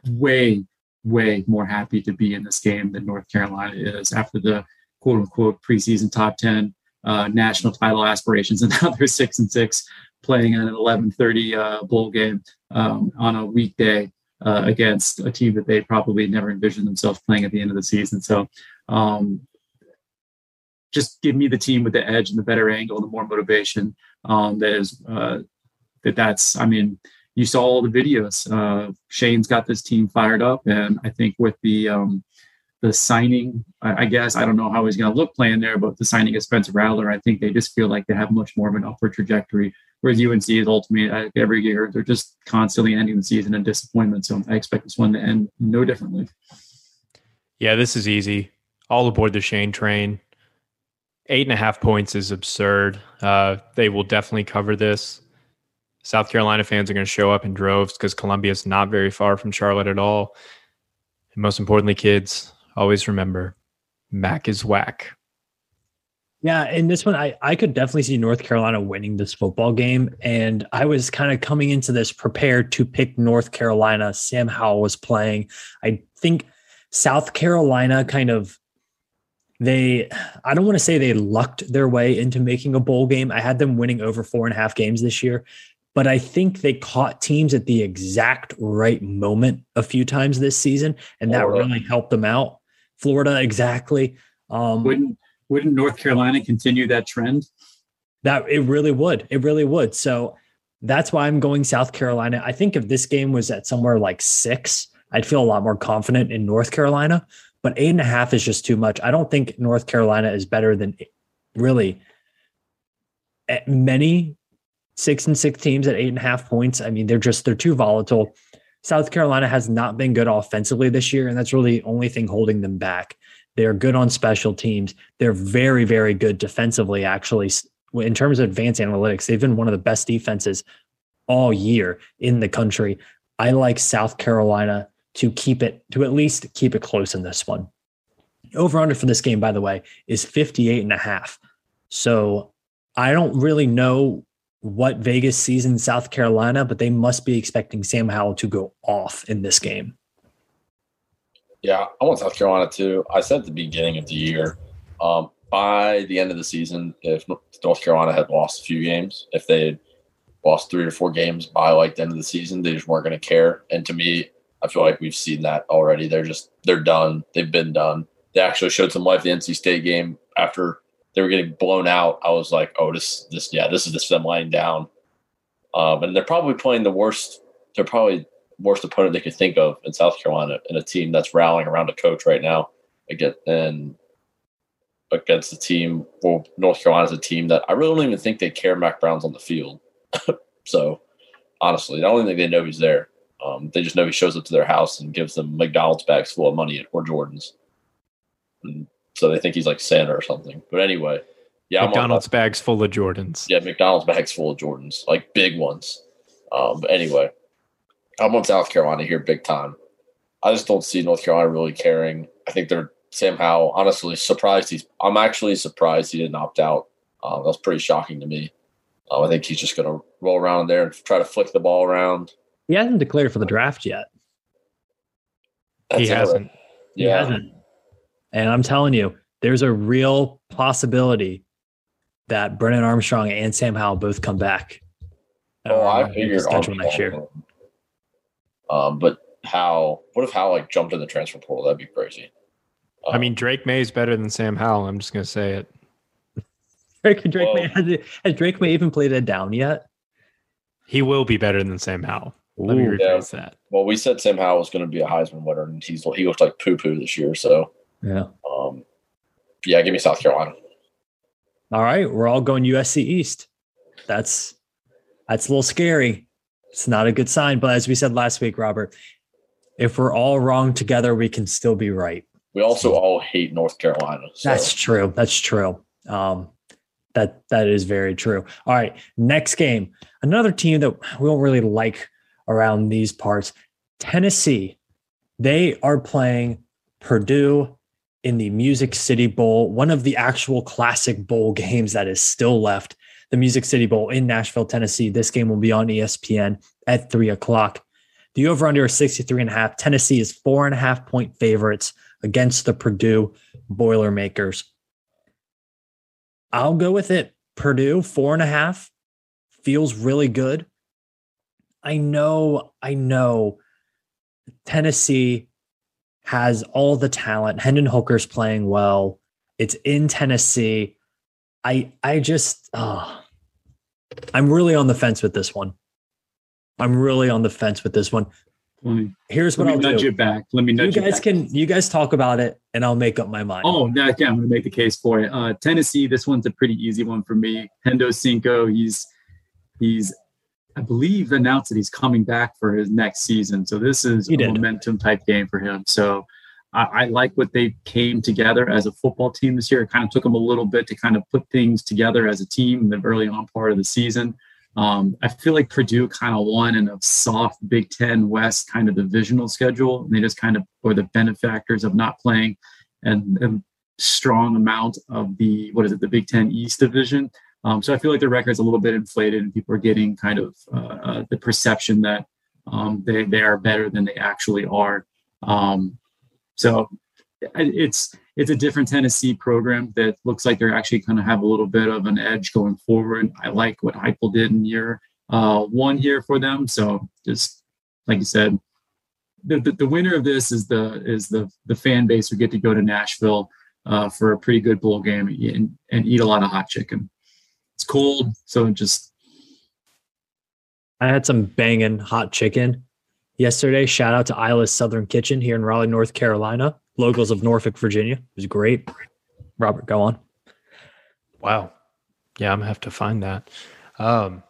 Speaker 2: way, way more happy to be in this game than North Carolina is after the quote unquote preseason top 10 uh, national title aspirations. And now they're six and six playing in an 1130 uh, bowl game um, on a weekday uh, against a team that they probably never envisioned themselves playing at the end of the season. So um, just give me the team with the edge and the better angle the more motivation. Um, that is uh, that that's. I mean, you saw all the videos. Uh, Shane's got this team fired up, and I think with the um, the signing, I, I guess I don't know how he's going to look playing there, but the signing of Spencer Rattler, I think they just feel like they have much more of an upward trajectory Whereas UNC is ultimately every year they're just constantly ending the season in disappointment. So I expect this one to end no differently.
Speaker 4: Yeah, this is easy. All aboard the Shane train. Eight and a half points is absurd. Uh, they will definitely cover this. South Carolina fans are going to show up in droves because Columbia is not very far from Charlotte at all. And most importantly, kids, always remember Mack is whack.
Speaker 1: Yeah, in this one, I, I could definitely see North Carolina winning this football game. And I was kind of coming into this prepared to pick North Carolina. Sam Howell was playing. I think South Carolina kind of they I don't want to say they lucked their way into making a bowl game. I had them winning over four and a half games this year, but I think they caught teams at the exact right moment a few times this season, and that Florida. really helped them out. Florida, exactly.
Speaker 2: Um, wouldn't North Carolina continue that trend?
Speaker 1: That it really would. It really would. So that's why I'm going South Carolina. I think if this game was at somewhere like six, I'd feel a lot more confident in North Carolina. But eight and a half is just too much. I don't think North Carolina is better than really many six and six teams at eight and a half points. I mean, they're just they're too volatile. South Carolina has not been good offensively this year, and that's really the only thing holding them back. They're good on special teams. They're very, very good defensively, actually. In terms of advanced analytics, they've been one of the best defenses all year in the country. I like South Carolina to keep it, to at least keep it close in this one. Over under for this game, by the way, is 58 and a half. So I don't really know what Vegas sees in South Carolina, but they must be expecting Sam Howell to go off in this game.
Speaker 3: Yeah, I want South Carolina too. I said at the beginning of the year, um, by the end of the season, if North Carolina had lost a few games, if they had lost three or four games by like the end of the season, they just weren't going to care. And to me, I feel like we've seen that already. They're just they're done. They've been done. They actually showed some life the NC State game after they were getting blown out, I was like, oh, this this yeah, this is just them lying down. Um, and they're probably playing the worst. They're probably worst opponent they could think of in South Carolina in a team that's rallying around a coach right now. Again, and against the team, well, North Carolina's a team that I really don't even think they care Mack Brown's on the field. so honestly, I don't think they know he's there. Um, they just know he shows up to their house and gives them McDonald's bags full of money or Jordans. And so they think he's like Santa or something. But anyway, yeah,
Speaker 4: McDonald's bags full of Jordans.
Speaker 3: Yeah, McDonald's bags full of Jordans, like big ones. Um, but anyway, I'm on South Carolina here big time. I just don't see North Carolina really caring. I think they're Sam Howell. Honestly, surprised he's. I'm actually surprised he didn't opt out. Uh, that was pretty shocking to me. Uh, I think he's just going to roll around there and try to flick the ball around.
Speaker 1: He hasn't declared for the draft yet.
Speaker 4: That's he hasn't.
Speaker 3: Yeah. He hasn't.
Speaker 1: And I'm telling you, there's a real possibility that Brennan Armstrong and Sam Howell both come back.
Speaker 3: Oh, I figured schedule next year. Um, but how? What if Howell like jumped in the transfer portal? That'd be crazy.
Speaker 4: Um, I mean, Drake Maye is better than Sam Howell. I'm just gonna say it.
Speaker 1: Drake, Drake well, Maye has, has Drake Maye even played it down yet?
Speaker 4: He will be better than Sam Howell. Let me rephrase yeah. that.
Speaker 3: Well, we said Sam Howell was going to be a Heisman winner, and he's he looked like poo poo this year. So
Speaker 1: yeah,
Speaker 3: um, yeah, give me South Carolina.
Speaker 1: All right, we're all going USC East. That's that's a little scary. It's not a good sign. But as we said last week, Robert, if we're all wrong together, we can still be right.
Speaker 3: We also all hate North Carolina.
Speaker 1: So. That's true. That's true. Um, that that is very true. All right, next game, another team that we don't really like around these parts, Tennessee. They are playing Purdue in the Music City Bowl, one of the actual classic bowl games that is still left. The Music City Bowl in Nashville, Tennessee. This game will be on ESPN at three o'clock. The over under is 63 and a half. Tennessee is four and a half point favorites against the Purdue Boilermakers. I'll go with it. Purdue, four and a half, feels really good. I know, I know Tennessee has all the talent. Hendon Hooker's playing well. It's in Tennessee. I I just oh, I'm really on the fence with this one. I'm really on the fence with this one. Me, Here's what I'll
Speaker 2: nudge
Speaker 1: do.
Speaker 2: you back. Let me nudge
Speaker 1: you guys can you guys talk about it and I'll make up my mind.
Speaker 2: Oh, no, yeah, I'm going to make the case for it. Uh, Tennessee, this one's a pretty easy one for me. Hendo Cinco, he's he's I believe announced that he's coming back for his next season. So this is he a did. momentum type game for him. So I, I, like what they came together as a football team this year. It kind of took them a little bit to kind of put things together as a team in the early on part of the season. Um, I feel like Purdue kind of won in a soft Big Ten West kind of divisional schedule, and they just kind of were the benefactors of not playing and, and strong amount of the what is it, the Big Ten East division. Um, so I feel like the record's a little bit inflated, and people are getting kind of uh, uh, the perception that um, they they are better than they actually are. Um, so it's it's a different Tennessee program that looks like they're actually going to have a little bit of an edge going forward. I like what Heupel did in year uh, one here for them. So just like you said, the, the, the, winner of this is the is the the fan base who get to go to Nashville uh, for a pretty good bowl game and, and eat a lot of hot chicken. It's cold, so just.
Speaker 1: I had some banging hot chicken yesterday. Shout out to Isla's Southern Kitchen here in Raleigh, North Carolina locals of Norfolk, Virginia. It was great. Robert, go on.
Speaker 4: Wow. Yeah, I'm gonna have to find that. Um,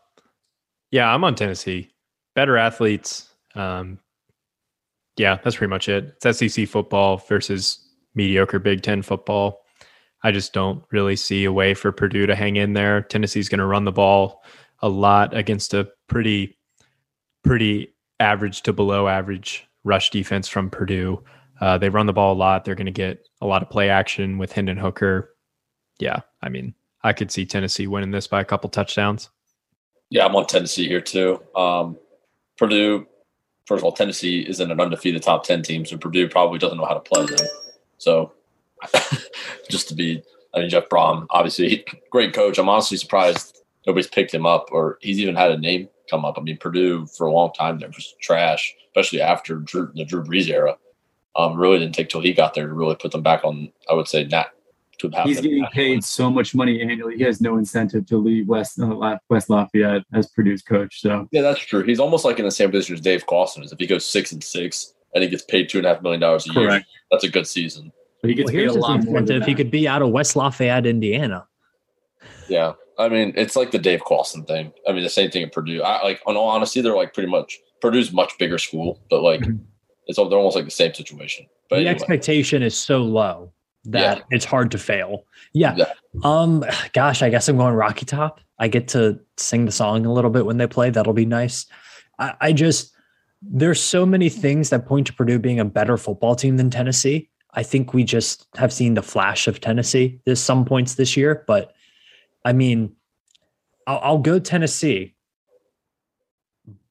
Speaker 4: yeah, I'm on Tennessee. Better athletes. Um, yeah, that's pretty much it. It's SEC football versus mediocre Big Ten football. I just don't really see a way for Purdue to hang in there. Tennessee's going to run the ball a lot against a pretty, pretty average to below average rush defense from Purdue. Uh, they run the ball a lot. They're going to get a lot of play action with Hendon Hooker. Yeah, I mean, I could see Tennessee winning this by a couple touchdowns.
Speaker 3: Yeah, I'm on Tennessee here too. Um, Purdue, first of all, Tennessee isn't an undefeated top 10 team, so Purdue probably doesn't know how to play them. So just to be, I mean, Jeff Brohm, obviously, great coach. I'm honestly surprised nobody's picked him up or he's even had a name come up. I mean, Purdue for a long time there was trash, especially after Drew, the Drew Brees era um, really didn't take till he got there to really put them back on, I would say, not to have
Speaker 2: He's getting
Speaker 3: back.
Speaker 2: paid so much money annually. He has no incentive to leave West uh, West Lafayette as Purdue's coach. So
Speaker 3: Yeah, that's true. He's almost like in the same position as Dave Clawson is. If he goes six and six and he gets paid two and a half million dollars a year,
Speaker 2: correct.
Speaker 3: that's a good season.
Speaker 2: But he gets
Speaker 1: Well,
Speaker 2: paid a lot more. Than
Speaker 1: incentive. He could be out of West Lafayette, Indiana.
Speaker 3: Yeah. I mean, it's like the Dave Clawson thing. I mean, the same thing at Purdue. I like, on all honesty, they're like pretty much Purdue's much bigger school, but like
Speaker 2: Mhm.
Speaker 3: it's all, they're almost like the same situation. But
Speaker 1: the
Speaker 3: anyway,
Speaker 1: expectation is so low that
Speaker 3: Yeah.
Speaker 1: it's hard to fail. Yeah.
Speaker 3: Yeah.
Speaker 1: Um gosh, I guess I'm going Rocky Top. I get to sing the song a little bit when they play. That'll be nice. I, I just there's so many things that point to Purdue being a better football team than Tennessee. I think we just have seen the flash of Tennessee there's some points this year, but I mean, I'll, I'll go Tennessee.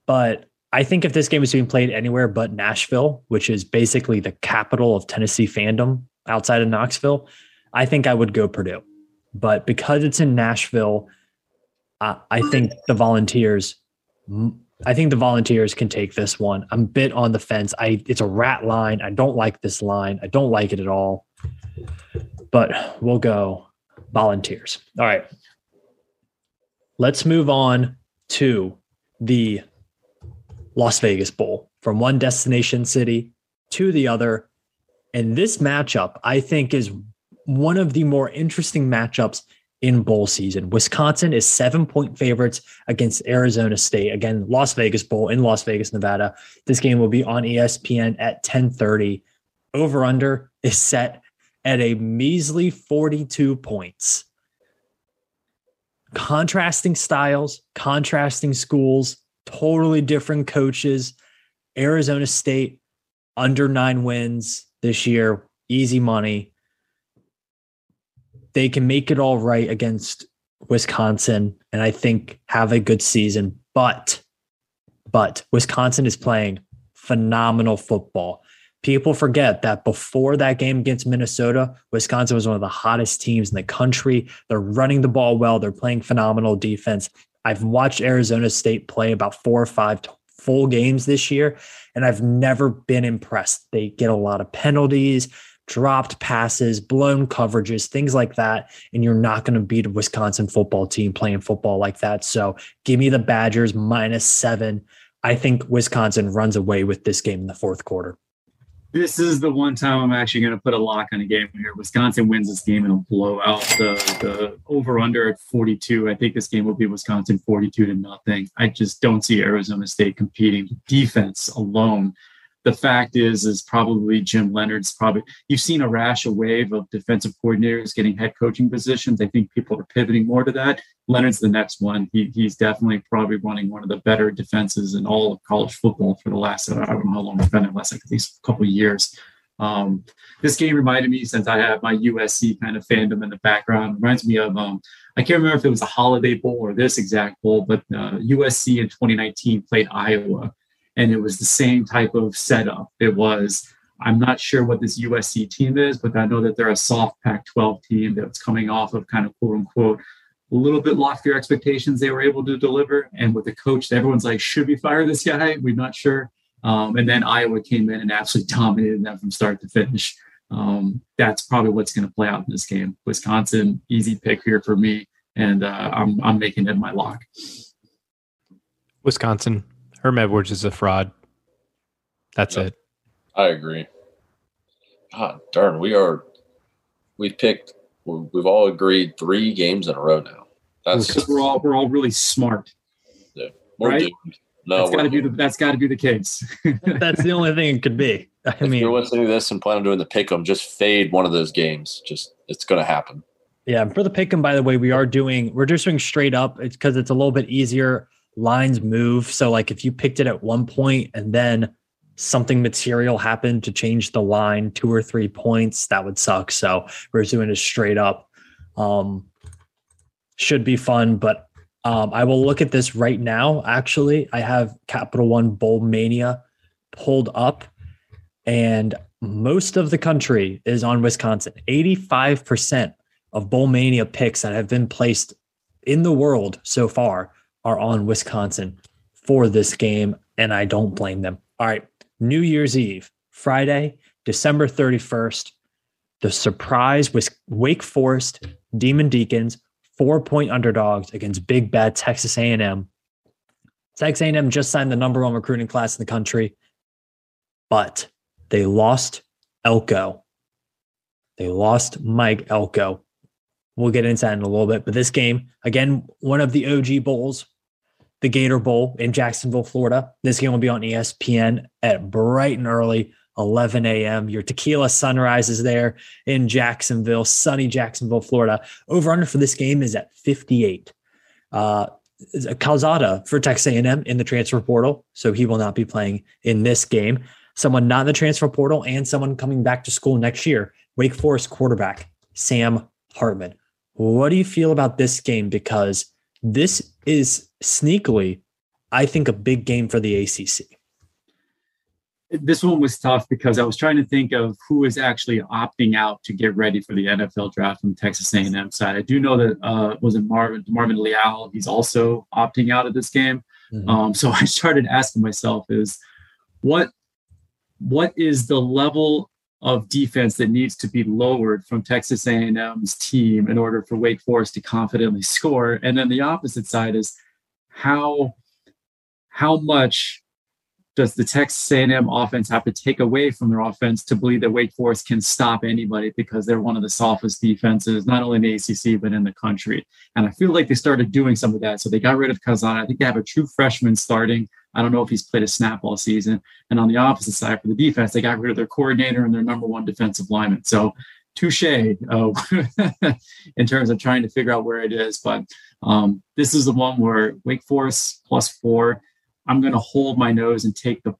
Speaker 1: But I think if this game was being played anywhere but Nashville, which is basically the capital of Tennessee fandom outside of Knoxville, I think I would go Purdue. But because it's in Nashville, I, I think the Volunteers, I think the Volunteers can take this one. I'm bit on the fence. I it's a rat line. I don't like this line. I don't like it at all. But we'll go Volunteers. All right. Let's move on to the Las Vegas Bowl from one destination city to the other. And this matchup, I think, is one of the more interesting matchups in bowl season. Wisconsin is seven point favorites against Arizona State. Again, Las Vegas Bowl in Las Vegas, Nevada. This game will be on ESPN at 1030. Over under is set at a measly 42 points. Contrasting styles, contrasting schools, totally different coaches. Arizona State under nine wins this year, easy money. They can make it all right against Wisconsin and I think have a good season. But, but Wisconsin is playing phenomenal football. People forget that before that game against Minnesota, Wisconsin was one of the hottest teams in the country. They're running the ball well, they're playing phenomenal defense. I've watched Arizona State play about four or five full games this year, and I've never been impressed. They get a lot of penalties, dropped passes, blown coverages, things like that. And you're not going to beat a Wisconsin football team playing football like that. So give me the Badgers minus seven. I think Wisconsin runs away with this game in the fourth quarter.
Speaker 2: This is the one time I'm actually going to put a lock on a game here. Wisconsin wins this game in a blowout. The the over under at 42. I think this game will be Wisconsin 42 to nothing. I just don't see Arizona State competing defense alone. The fact is, is probably Jim Leonhard's probably you've seen a rash, a wave of defensive coordinators getting head coaching positions. I think people are pivoting more to that. Leonhard's the next one. He, he's definitely probably running one of the better defenses in all of college football for the last, I don't know how long it's been, last like at least a couple of years. Um, this game reminded me, since I have my USC kind of fandom in the background, reminds me of, um, I can't remember if it was a Holiday Bowl or this exact bowl, but uh, USC in 2019 played Iowa, and it was the same type of setup. It was, I'm not sure what this USC team is, but I know that they're a soft Pac 12 team that's coming off of kind of quote unquote a little bit loftier expectations they were able to deliver. And with the coach, everyone's like, should we fire this guy? We're not sure. Um, and then Iowa came in and absolutely dominated them from start to finish. Um, that's probably what's going to play out in this game. Wisconsin, easy pick here for me, and uh, I'm I'm making it my lock.
Speaker 4: Wisconsin. Herm Edwards is a fraud. That's
Speaker 3: Yep.
Speaker 4: it.
Speaker 3: I agree. God darn, we are. We picked. we- We've all agreed three games in a row now. That's
Speaker 2: Because we're all we're all really smart.
Speaker 3: we're
Speaker 2: right?
Speaker 3: doomed. No,
Speaker 2: that's got to be the that's got to be the case.
Speaker 1: That's the only thing it could be. I
Speaker 3: mean you're listening to this and plan on doing the pick 'em, just fade one of those games. Just it's going to happen.
Speaker 1: Yeah, for the pick 'em, by the way, we are doing we're just doing straight up. It's because it's a little bit easier. Lines move. So like if you picked it at one point and then something material happened to change the line two or three points, that would suck. So we're doing it straight up. Um should be fun, but um, I will look at this right now. Actually, I have Capital One Bowl Mania pulled up, and most of the country is on Wisconsin. 85% of Bowl Mania picks that have been placed in the world so far are on Wisconsin for this game, and I don't blame them. All right, New Year's Eve, Friday, December 31st. The surprise was Wake Forest, Demon Deacons, four point underdogs against big bad Texas A&M. Texas A&M just signed the number one recruiting class in the country, but they lost Elko. They lost Mike Elko. We'll get into that in a little bit. But this game, again, one of the OG bowls, the Gator Bowl in Jacksonville, Florida. This game will be on ESPN at bright and early, 11 a.m. Your tequila sunrise is there in Jacksonville, sunny Jacksonville, Florida. Over under for this game is at 58. Uh, Calzada for Texas A&M in the transfer portal, so he will not be playing in this game. Someone not in the transfer portal and someone coming back to school next year. Wake Forest quarterback Sam Hartman. What do you feel about this game? Because this is sneakily, I think, a big game for the ACC.
Speaker 2: This one was tough because I was trying to think of who is actually opting out to get ready for the NFL draft from Texas A&M side. I do know that uh, was it Marvin Marvin Leal? He's also opting out of this game. Mm-hmm. Um, so I started asking myself: Is what what is the level of defense that needs to be lowered from Texas A&M's team in order for Wake Forest to confidently score. And then the opposite side is how how much does the Texas A&M offense have to take away from their offense to believe that Wake Forest can stop anybody because they're one of the softest defenses, not only in the ACC but in the country? And I feel like they started doing some of that. So they got rid of Kazan. I think they have a true freshman starting. I don't know if he's played a snap all season. And on the opposite side for the defense, they got rid of their coordinator and their number one defensive lineman. So touche uh, in terms of trying to figure out where it is. But um, this is the one where Wake Forest plus four. I'm going to hold my nose and take the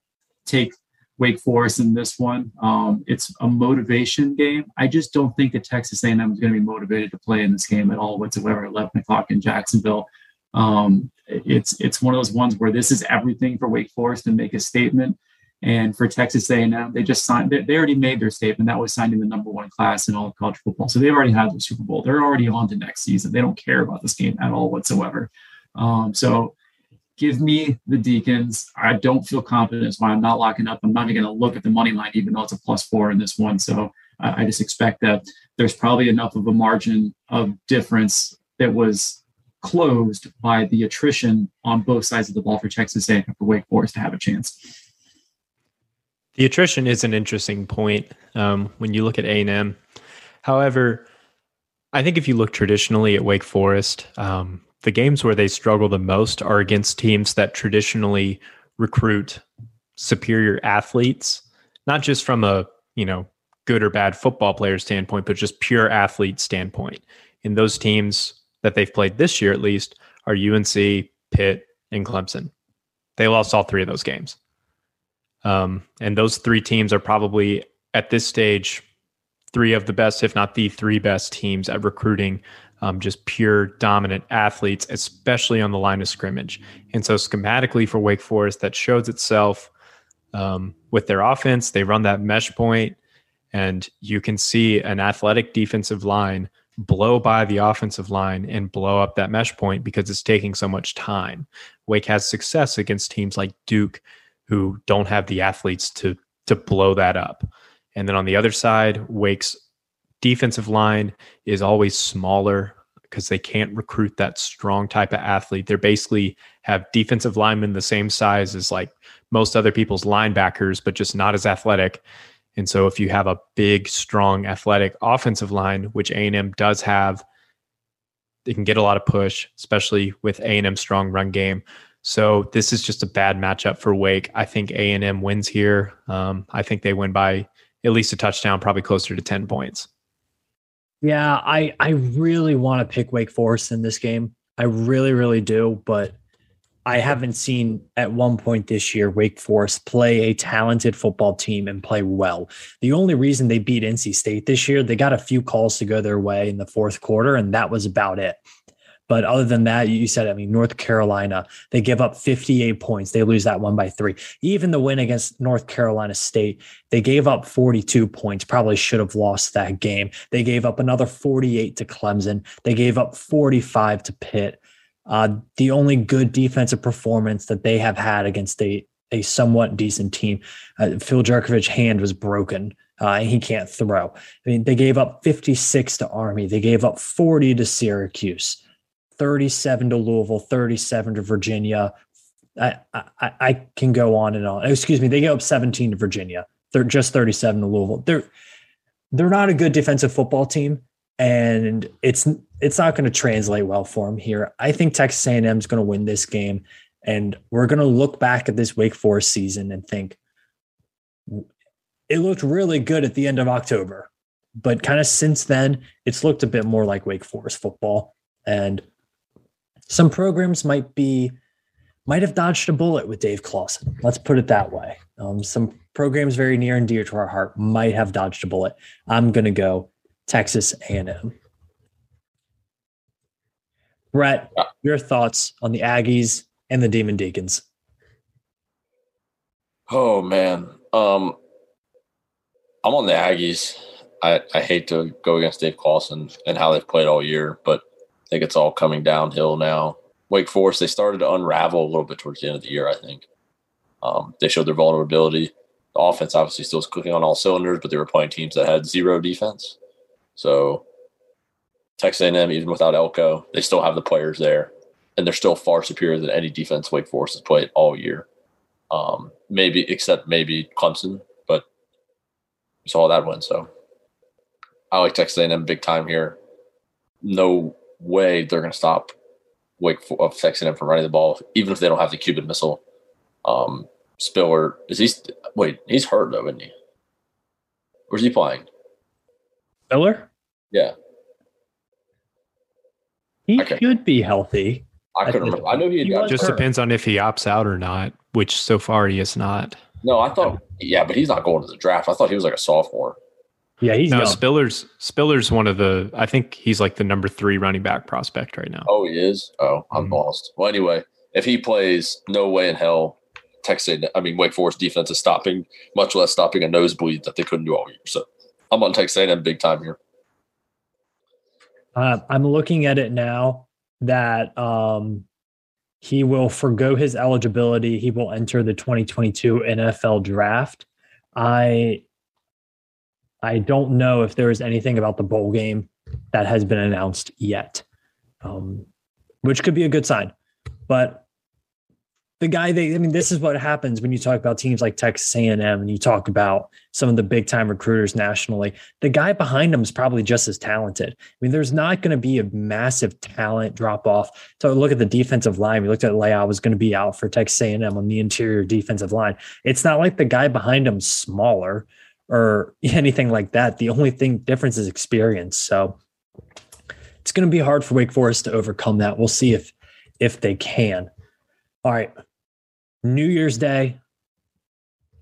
Speaker 2: take Wake Forest in this one. Um, it's a motivation game. I just don't think that Texas A&M is going to be motivated to play in this game at all whatsoever. At 11 o'clock in Jacksonville. Um, it's it's one of those ones where this is everything for Wake Forest to make a statement, and for Texas A&M, they just signed. They, they already made their statement. That was signed in the number one class in all of college football, so they've already had the Super Bowl. They're already on to next season. They don't care about this game at all whatsoever. Um, so give me the Deacons. I don't feel confident. Why I'm not locking up. I'm not even going to look at the money line, even though it's a plus four in this one. So I just expect that there's probably enough of a margin of difference that was closed by the attrition on both sides of the ball for Texas A&M for Wake Forest to have a chance.
Speaker 4: The attrition is an interesting point um, when you look at A&M. However, I think if you look traditionally at Wake Forest, um, the games where they struggle the most are against teams that traditionally recruit superior athletes, not just from a you know good or bad football player standpoint, but just pure athlete standpoint. In those teams, that they've played this year, at least, are UNC, Pitt, and Clemson. They lost all three of those games. Um, and those three teams are probably at this stage three of the best, if not the three best teams at recruiting um, just pure dominant athletes, especially on the line of scrimmage. And so, schematically for Wake Forest, that shows itself um, with their offense. They run that mesh point, and you can see an athletic defensive line blow by the offensive line and blow up that mesh point because it's taking so much time. Wake has success against teams like Duke who don't have the athletes to to blow that up. And then on the other side, Wake's defensive line is always smaller because they can't recruit that strong type of athlete. They're basically have defensive linemen the same size as like most other people's linebackers, but just not as athletic. And so if you have a big, strong, athletic offensive line, which A&M does have, they can get a lot of push, especially with A&M strong run game. So this is just a bad matchup for Wake. I think A&M wins here. Um, I think they win by at least a touchdown, probably closer to 10 points.
Speaker 1: Yeah, I I really want to pick Wake Forest in this game. I really, really do, but I haven't seen at one point this year Wake Forest play a talented football team and play well. The only reason they beat NC State this year, they got a few calls to go their way in the fourth quarter, and that was about it. But other than that, you said, I mean, North Carolina, they give up 58 points. They lose that one by three. Even the win against North Carolina State, they gave up 42 points. Probably should have lost that game. They gave up another 48 to Clemson. They gave up 45 to Pitt. Uh, the only good defensive performance that they have had against a a somewhat decent team. Uh, Phil Jurkovec's hand was broken. Uh, and he can't throw. I mean, they gave up 56 to Army. They gave up 40 to Syracuse, 37 to Louisville, 37 to Virginia. I, I, I can go on and on. Excuse me, they go up 17 to Virginia. They're just 37 to Louisville. They're they're not a good defensive football team, and it's it's not going to translate well for them here. I think Texas A&M is going to win this game, and we're going to look back at this Wake Forest season and think it looked really good at the end of October, but kind of since then, it's looked a bit more like Wake Forest football, and some programs might be might have dodged a bullet with Dave Clawson. Let's put it that way. Um, some programs very near and dear to our heart might have dodged a bullet. I'm going to go Texas A&M. Brett, your thoughts on the Aggies and the Demon Deacons?
Speaker 3: Oh man, um, I'm on the Aggies. I, I hate to go against Dave Clawson and how they've played all year, but think it's all coming downhill now. Wake Forest, they started to unravel a little bit towards the end of the year, I think. Um, they showed their vulnerability. The offense obviously still was clicking on all cylinders, but they were playing teams that had zero defense. So Texas A&M, even without Elko, they still have the players there, and they're still far superior than any defense Wake Forest has played all year. Um, maybe except maybe Clemson, but we saw that win. So I like Texas A&M big time here. No way they're going to stop Wake of Texas A&M from running the ball, even if they don't have the Cuban missile. Um, Spiller is he? Wait, he's hurt though, isn't he? Where's he playing?
Speaker 1: Spiller?
Speaker 3: Yeah,
Speaker 1: he okay. should be healthy.
Speaker 3: I couldn't remember. I know he,
Speaker 4: he just hurt. depends on if he opts out or not, which so far he is not.
Speaker 3: No, I thought yeah, but he's not going to the draft. I thought he was like a sophomore.
Speaker 1: Yeah, he's
Speaker 4: no young. Spiller's Spiller's one of the. I think he's like the number three running back prospect right now.
Speaker 3: Oh, he is. Oh, I'm mm-hmm. lost. Well, anyway, if he plays, no way in hell. Texas, I mean Wake Forest defense is stopping, much less stopping a nosebleed that they couldn't do all year. So I'm on Texas A&M big time here.
Speaker 1: Uh, I'm looking at it now that um, he will forego his eligibility. He will enter the 2022 NFL draft. I I don't know if there is anything about the bowl game that has been announced yet, um, which could be a good sign. But the guy they, I mean, this is what happens when you talk about teams like Texas A&M and you talk about some of the big time recruiters nationally. The guy behind them is probably just as talented. I mean, there's not going to be a massive talent drop off. So look at the defensive line. We looked at Leal was going to be out for Texas A&M on the interior defensive line. It's not like the guy behind him smaller or anything like that. The only thing difference is experience. So it's going to be hard for Wake Forest to overcome that. We'll see if if they can. All right. New Year's Day.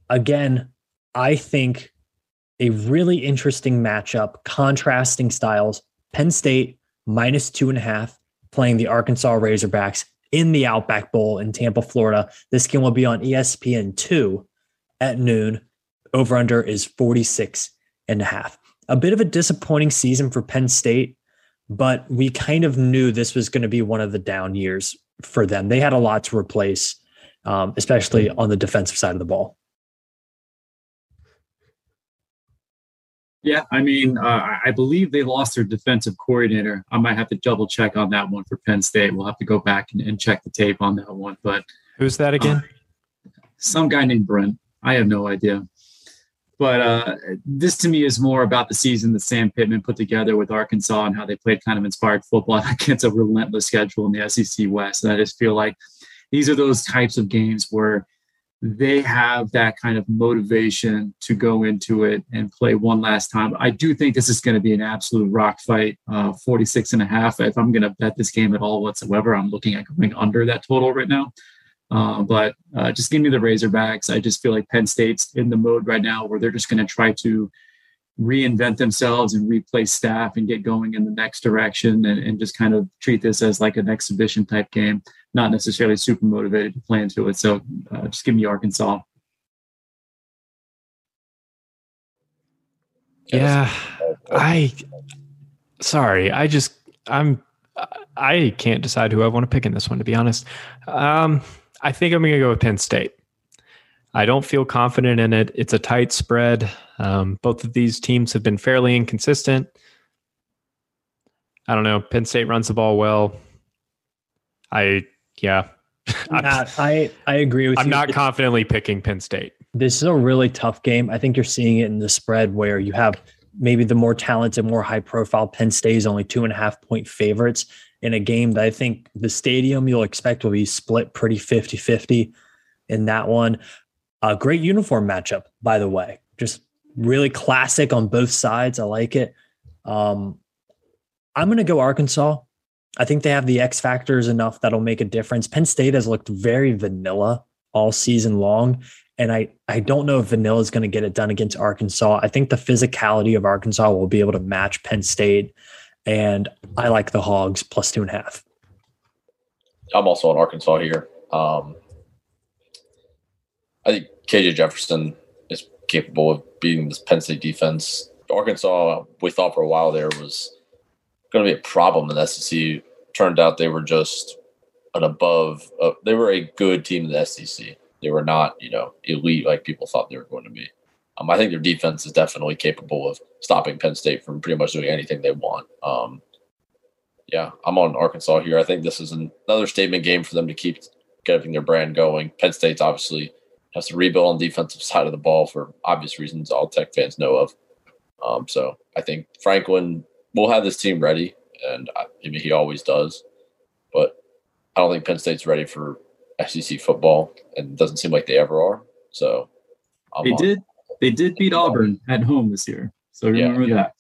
Speaker 1: Again, I think a really interesting matchup, contrasting styles. Penn State minus two and a half playing the Arkansas Razorbacks in the Outback Bowl in Tampa, Florida. This game will be on ESPN2 at noon. Over under is 46 and a half. A bit of a disappointing season for Penn State, but we kind of knew this was going to be one of the down years for them. They had a lot to replace, um, especially on the defensive side of the ball.
Speaker 2: Yeah, I mean, uh, I believe they lost their defensive coordinator. I might have to double check on that one for Penn State. We'll have to go back and, and check the tape on that one. But
Speaker 4: who's that again?
Speaker 2: Uh, some guy named Brent. I have no idea. But uh, this to me is more about the season that Sam Pittman put together with Arkansas and how they played kind of inspired football against a relentless schedule in the SEC West. And I just feel like these are those types of games where they have that kind of motivation to go into it and play one last time. I do think this is going to be an absolute rock fight, uh, 46 and a half. If I'm going to bet this game at all whatsoever, I'm looking at going under that total right now. Uh, but uh, just give me the Razorbacks. I just feel like Penn State's in the mode right now where they're just going to try to reinvent themselves and replace staff and get going in the next direction and, and just kind of treat this as like an exhibition type game, not necessarily super motivated to play into it. So uh, just give me Arkansas.
Speaker 4: Yeah, I sorry, I just I'm I can't decide who I want to pick in this one to be honest. Um, I think I'm going to go with Penn State. I don't feel confident in it. It's a tight spread. Um, both of these teams have been fairly inconsistent. I don't know. Penn State runs the ball well. I yeah.
Speaker 1: Matt, I I agree with you.
Speaker 4: I'm
Speaker 1: you.
Speaker 4: not confidently picking Penn State.
Speaker 1: this is a really tough game. I think you're seeing it in the spread where you have maybe the more talented, more high profile Penn State is only two and a half point favorites in a game that I think the stadium you'll expect will be split pretty 50 50 in that one. A great uniform matchup, by the way. Just really classic on both sides. I like it. Um, I'm going to go Arkansas. I think they have the X factors enough that'll make a difference. Penn State has looked very vanilla all season long. And I, I don't know if Vanilla is going to get it done against Arkansas. I think the physicality of Arkansas will be able to match Penn State. And I like the Hogs plus two and a half.
Speaker 3: I'm also on Arkansas here. Um, I think KJ Jefferson is capable of beating this Penn State defense. Arkansas, we thought for a while there was going to be a problem in the SEC. Turned out they were just an above. Uh, they were a good team in the SEC. They were not, you know, elite like people thought they were going to be. Um, I think their defense is definitely capable of stopping Penn State from pretty much doing anything they want. Um, yeah, I'm on Arkansas here. I think this is an, another statement game for them to keep getting their brand going. Penn State's obviously has to rebuild on the defensive side of the ball for obvious reasons all Tech fans know of. Um, so I think Franklin will have this team ready, and I, I mean he always does. But I don't think Penn State's ready for SEC football, and it doesn't seem like they ever are. So I'm
Speaker 2: They
Speaker 3: on-
Speaker 2: did. They did beat Auburn at home this year. So remember
Speaker 3: yeah.
Speaker 2: that.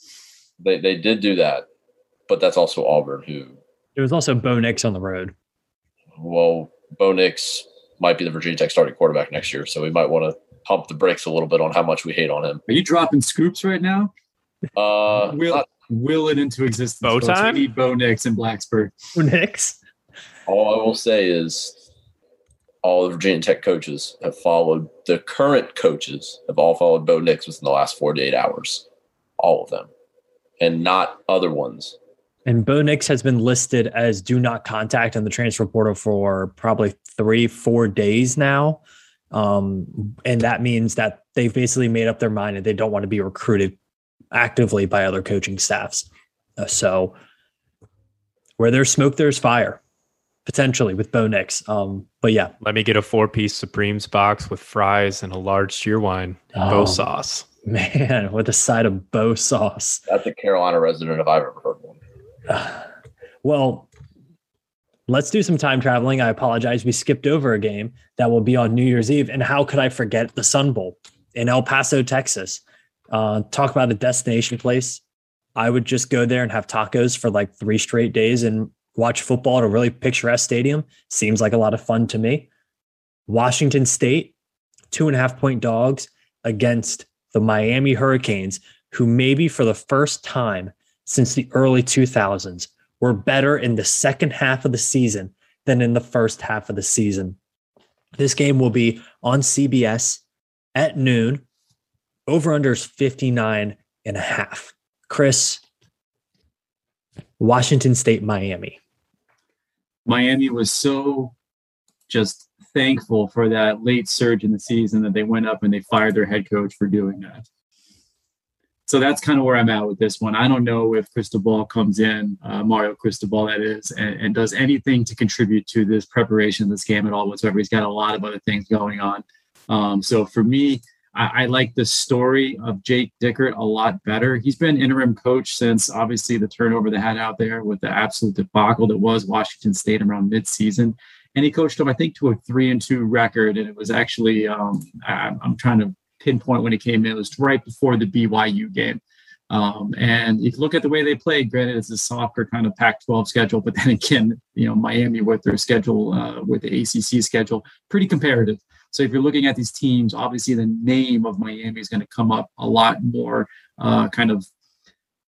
Speaker 3: They they did do that, but that's also Auburn, who
Speaker 1: There was also Bo Nix on the road.
Speaker 3: well, Bo Nix might be the Virginia Tech starting quarterback next year, so we might want to pump the brakes a little bit on how much we hate on him.
Speaker 2: Are you dropping scoops right now?
Speaker 3: Uh,
Speaker 2: Will
Speaker 3: not-
Speaker 2: will it into existence?
Speaker 4: Bow
Speaker 2: folks.
Speaker 4: time?
Speaker 2: We need Bo Nix and Blacksburg.
Speaker 1: Bo Nix.
Speaker 3: all I will say is all the Virginia Tech coaches have followed the current coaches have all followed Bo Nix within the last 48 hours. All of them. And not other ones.
Speaker 1: And Bo Nix has been listed as do not contact on the transfer portal for probably three, four days now. Um, and that means that they've basically made up their mind and they don't want to be recruited actively by other coaching staffs. Uh, so where there's smoke, there's fire, potentially with Bo Nix. Um, but yeah,
Speaker 4: Let me get a four piece Supremes box with fries and a large Cheerwine and Bo
Speaker 1: Oh.
Speaker 4: sauce.
Speaker 1: man, with a side of Bo sauce.
Speaker 3: That's a Carolina resident if I've ever heard one.
Speaker 1: well, let's do some time traveling. I apologize. We skipped over a game that will be on New Year's Eve. And how could I forget the Sun Bowl in El Paso, Texas? Uh, talk about a destination place. I would just go there and have tacos for like three straight days and watch football at a really picturesque stadium. Seems like a lot of fun to me. Washington State, two and a half point dogs against the Miami Hurricanes, who maybe for the first time since the early 2000s were better in the second half of the season than in the first half of the season. This game will be on CBS at noon. Over under is 59 and a half. Chris, Washington State, Miami.
Speaker 2: Miami was so just thankful for that late surge in the season that they went up and they fired their head coach for doing that. So that's kind of where I'm at with this one. I don't know if Cristobal comes in, uh, Mario Cristobal, that is, and, and does anything to contribute to this preparation of this game at all whatsoever. He's got a lot of other things going on. Um, so for me, I, I like the story of Jake Dickert a lot better. He's been interim coach since obviously the turnover they had out there with the absolute debacle that was Washington State around midseason. And he coached them, I think, to a three and two record. And it was actually, um, I, I'm trying to pinpoint when he came in. It was right before the BYU game. Um, and if you look at the way they played, granted, it's a softer kind of Pac 12 schedule, but then again, you know, Miami with their schedule, uh, with the ACC schedule, pretty comparative. So if you're looking at these teams, obviously the name of Miami is going to come up a lot more uh, kind of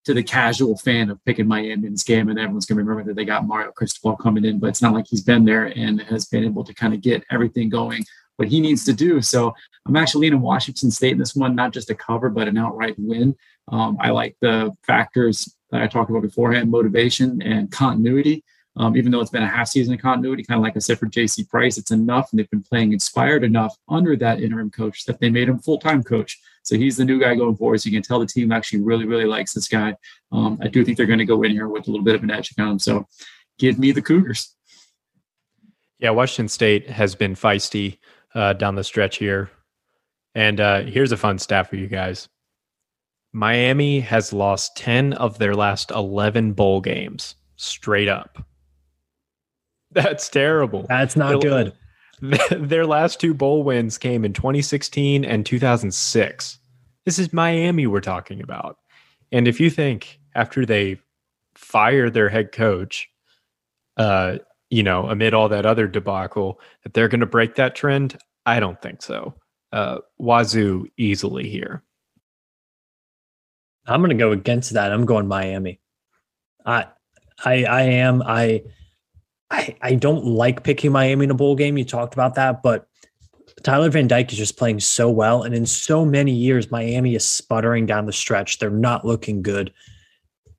Speaker 2: to the casual fan of picking Miami in this game. And everyone's going to remember that they got Mario Cristobal coming in, but it's not like he's been there and has been able to kind of get everything going what he needs to do. So I'm actually leaning Washington State in this one, not just a cover, but an outright win. Um, I like the factors that I talked about beforehand, motivation and continuity. Um, even though it's been a half season of continuity, kind of like I said for JC Price, it's enough, and they've been playing inspired enough under that interim coach that they made him full time coach. So he's the new guy going forward. So you can tell the team actually really, really likes this guy. Um, I do think they're going to go in here with a little bit of an edge on them. So give me the Cougars.
Speaker 4: Yeah, Washington State has been feisty uh, down the stretch here. And uh, here's a fun stat for you guys Miami has lost 10 of their last 11 bowl games straight up. That's terrible.
Speaker 1: That's not good.
Speaker 4: Their last two bowl wins came in 2016 and 2006. This is Miami we're talking about. And if you think after they fire their head coach, uh, you know, amid all that other debacle, that they're going to break that trend, I don't think so. Uh, Wazoo easily here.
Speaker 1: I'm going to go against that. I'm going Miami. I, I, I am. I I, I don't like picking Miami in a bowl game. You talked about that, but Tyler Van Dyke is just playing so well. And in so many years, Miami is sputtering down the stretch. They're not looking good.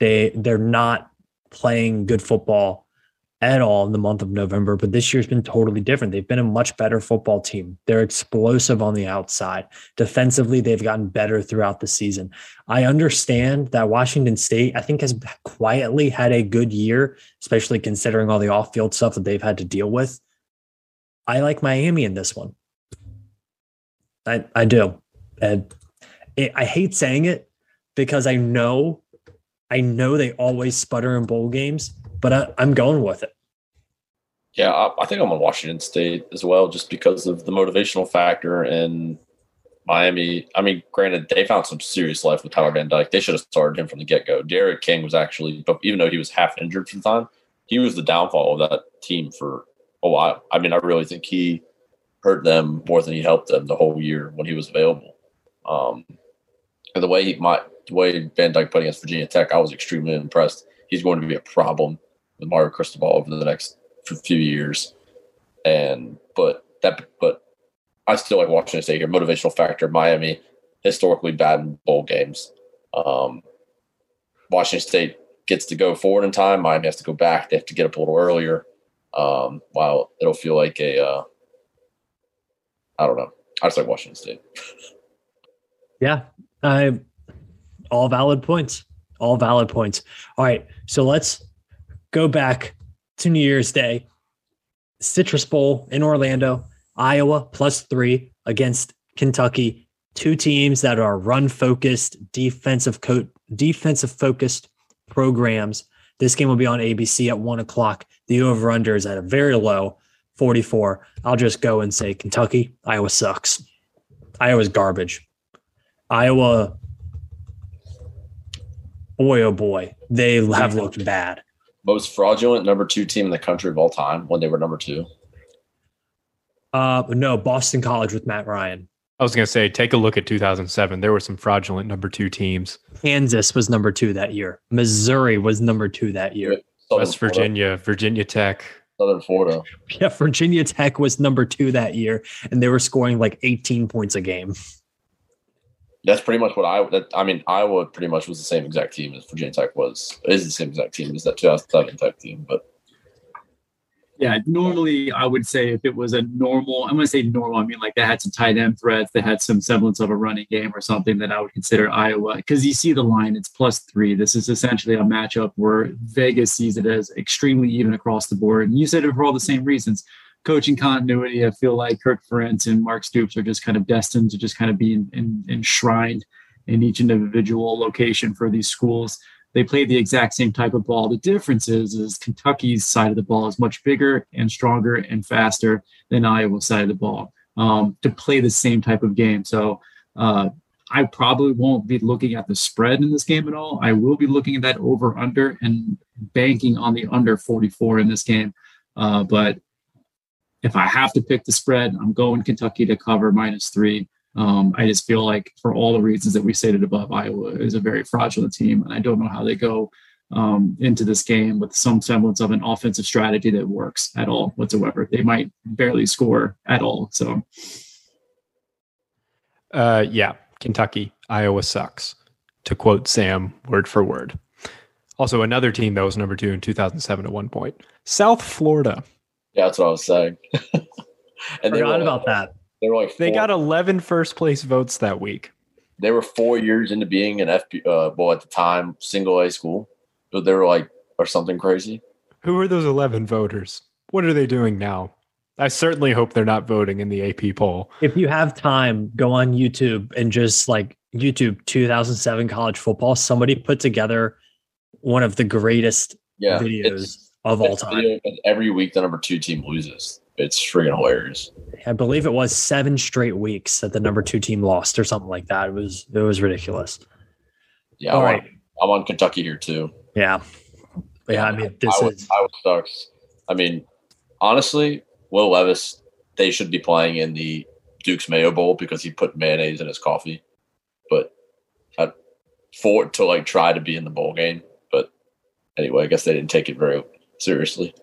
Speaker 1: They they're not playing good football at all in the month of November, but this year's been totally different. They've been a much better football team. They're explosive on the outside. Defensively, they've gotten better throughout the season. I understand that Washington State, I think, has quietly had a good year, especially considering all the off field stuff that they've had to deal with. I like Miami in this one. I, I do. And it, I hate saying it because I know, I know they always sputter in bowl games but I, am going with it.
Speaker 3: Yeah, I, I, think I'm on Washington State as well, just because of the motivational factor and Miami. I mean, granted, they found some serious life with Tyler Van Dyke. They should have started him from the get go. D'Eriq King was actually, even though he was half injured the time, he was the downfall of that team for a while. I mean, I really think he hurt them more than he helped them the whole year when he was available. Um, and the way he might, the way Van Dyke played against Virginia Tech, I was extremely impressed. He's going to be a problem with Mario Cristobal over the next few years. And but that but I still like Washington State here. Motivational factor. Miami historically bad in bowl games. Um, Washington State gets to go forward in time. Miami has to go back. They have to get up a little earlier. Um, while it'll feel like a, uh, I don't know. I just like Washington State.
Speaker 1: yeah, I all valid points. All valid points. All right, so let's go back to New Year's Day, Citrus Bowl in Orlando, Iowa plus three against Kentucky. Two teams that are run focused, defensive co- defensive focused programs. This game will be on ABC at one o'clock. The over under is at a very low 44. I'll just go and say Kentucky, Iowa sucks. Iowa's garbage. Iowa, boy, oh boy, they have looked bad
Speaker 3: most fraudulent number two team in the country of all time when they were number two?
Speaker 1: Uh, no, Boston College with Matt Ryan.
Speaker 4: I was going to say, take a look at 2007. There were some fraudulent number two teams.
Speaker 1: Kansas was number two that year. Missouri was number two that year.
Speaker 4: West Virginia, Virginia Tech.
Speaker 3: Southern Florida.
Speaker 1: Yeah, Virginia Tech was number two that year, and they were scoring like 18 points a game.
Speaker 3: That's pretty much what I. That, I mean, Iowa pretty much was the same exact team as Virginia Tech was. Is the same exact team as that 2007 Tech team, but
Speaker 2: yeah, normally I would say if it was a normal, I'm going to say normal. I mean, like they had some tight end threats, they had some semblance of a running game or something that I would consider Iowa because you see the line, it's plus three. This is essentially a matchup where Vegas sees it as extremely even across the board. And you said it for all the same reasons coaching continuity, I feel like Kirk Ferentz and Mark Stoops are just kind of destined to just kind of be in, in, enshrined in each individual location for these schools. They play the exact same type of ball. The difference is, is Kentucky's side of the ball is much bigger and stronger and faster than Iowa's side of the ball um, to play the same type of game. So uh, I probably won't be looking at the spread in this game at all. I will be looking at that over under and banking on the under 44 in this game. Uh, but if I have to pick the spread, I'm going Kentucky to cover minus three. Um, I just feel like for all the reasons that we stated above, Iowa is a very fraudulent team, and I don't know how they go um, into this game with some semblance of an offensive strategy that works at all whatsoever. They might barely score at all. So,
Speaker 4: uh, yeah, Kentucky, Iowa sucks. To quote Sam, word for word. Also, another team that was number two in 2007 at one point, South Florida.
Speaker 3: Yeah, that's what I was saying.
Speaker 1: and they Forgot were, about that.
Speaker 3: They were like
Speaker 4: four, they got 11 first place votes that week.
Speaker 3: They were four years into being an FP, uh, well at the time single A school, but they were like or something crazy.
Speaker 4: Who are those 11 voters? What are they doing now? I certainly hope they're not voting in the AP poll.
Speaker 1: If you have time, go on YouTube and just like YouTube 2007 college football. Somebody put together one of the greatest yeah, videos of all time.
Speaker 3: Every week, the number two team loses. It's freaking hilarious.
Speaker 1: I believe it was seven straight weeks that the number two team lost, or something like that. It was it was ridiculous.
Speaker 3: Yeah, all I'm, right. on, I'm on Kentucky here too.
Speaker 1: Yeah, yeah. I mean, this
Speaker 3: I
Speaker 1: is.
Speaker 3: I sucks. I mean, honestly, Will Levis, they should be playing in the Duke's Mayo Bowl because he put mayonnaise in his coffee. But I, for to like try to be in the bowl game, but anyway, I guess they didn't take it very seriously.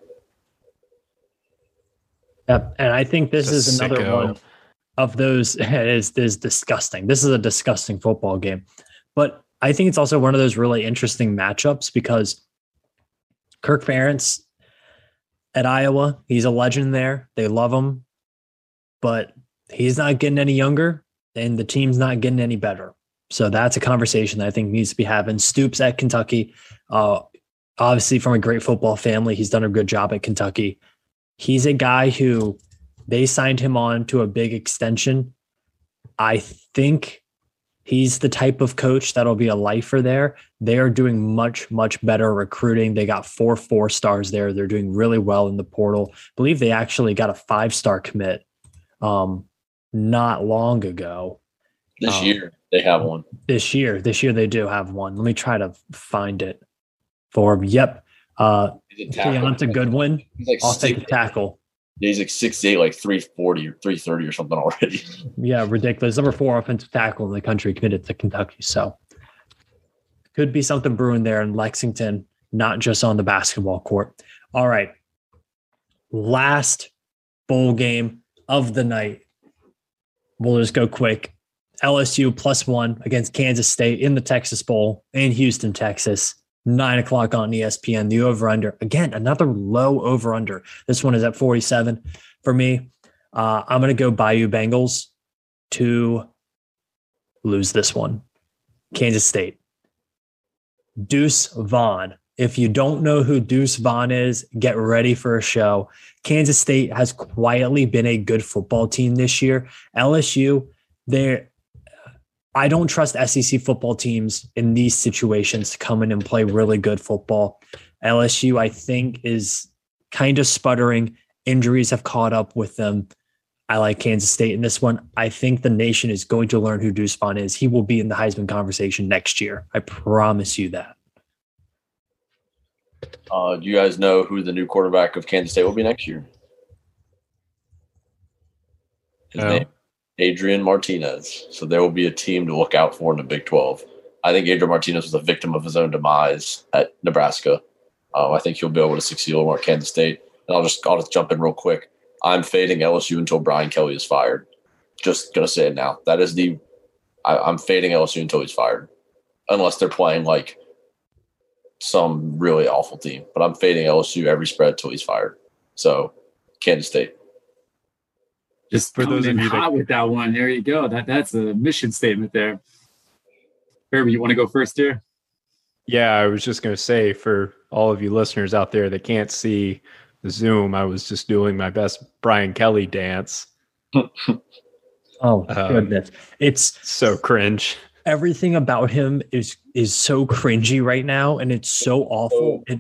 Speaker 1: Yep. And I think this is another sicko. one of those is is disgusting. This is a disgusting football game. But I think it's also one of those really interesting matchups because Kirk Ferentz at Iowa, he's a legend there. They love him, but he's not getting any younger and the team's not getting any better. So that's a conversation that I think needs to be having. Stoops at Kentucky, uh, obviously from a great football family, he's done a good job at Kentucky. He's a guy who they signed him on to a big extension. I think he's the type of coach that'll be a lifer there. They are doing much, much better recruiting. They got four four stars there. They're doing really well in the portal. I believe they actually got a five star commit um, not long ago.
Speaker 3: This um, year they have one.
Speaker 1: This year, this year they do have one. Let me try to find it for. Yep, uh, Kiyaunta Goodwin. He's like take a tackle.
Speaker 3: Yeah, he's like six eight, like three forty or three thirty or something already.
Speaker 1: yeah, ridiculous. Number four offensive tackle in the country committed to Kentucky. So could be something brewing there in Lexington, not just on the basketball court. All right. Last bowl game of the night. We'll just go quick. LSU plus one against Kansas State in the Texas Bowl in Houston, Texas nine o'clock on ESPN. The over under again, another low over under. This one is at 47 for me. Uh, I'm going to go Bayou Bengals to lose this one. Kansas State. Deuce Vaughn. If you don't know who Deuce Vaughn is, get ready for a show. Kansas State has quietly been a good football team this year. LSU, they're I don't trust SEC football teams in these situations to come in and play really good football. LSU, I think, is kind of sputtering. Injuries have caught up with them. I like Kansas State in this one. I think the nation is going to learn who Deuce Vaughn is. He will be in the Heisman conversation next year. I promise you that.
Speaker 3: Uh, do you guys know who the new quarterback of Kansas State will be next year? His no. name Adrian Martinez. So there will be a team to look out for in the Big 12. I think Adrian Martinez was a victim of his own demise at Nebraska. Um, I think he'll be able to succeed more at Kansas State. And I'll just I'll just jump in real quick. I'm fading LSU until Brian Kelly is fired. Just gonna say it now. That is the I, I'm fading LSU until he's fired, unless they're playing like some really awful team. But I'm fading LSU every spread until he's fired. So Kansas State.
Speaker 2: Just for those of you hot that, with that one, there you go. That that's a mission statement there. Herbie, you want to go first here?
Speaker 4: Yeah, I was just going to say for all of you listeners out there that can't see the Zoom, I was just doing my best Brian Kelly dance.
Speaker 1: oh um, goodness, it's
Speaker 4: so cringe.
Speaker 1: Everything about him is is so cringy right now, and it's so awful. It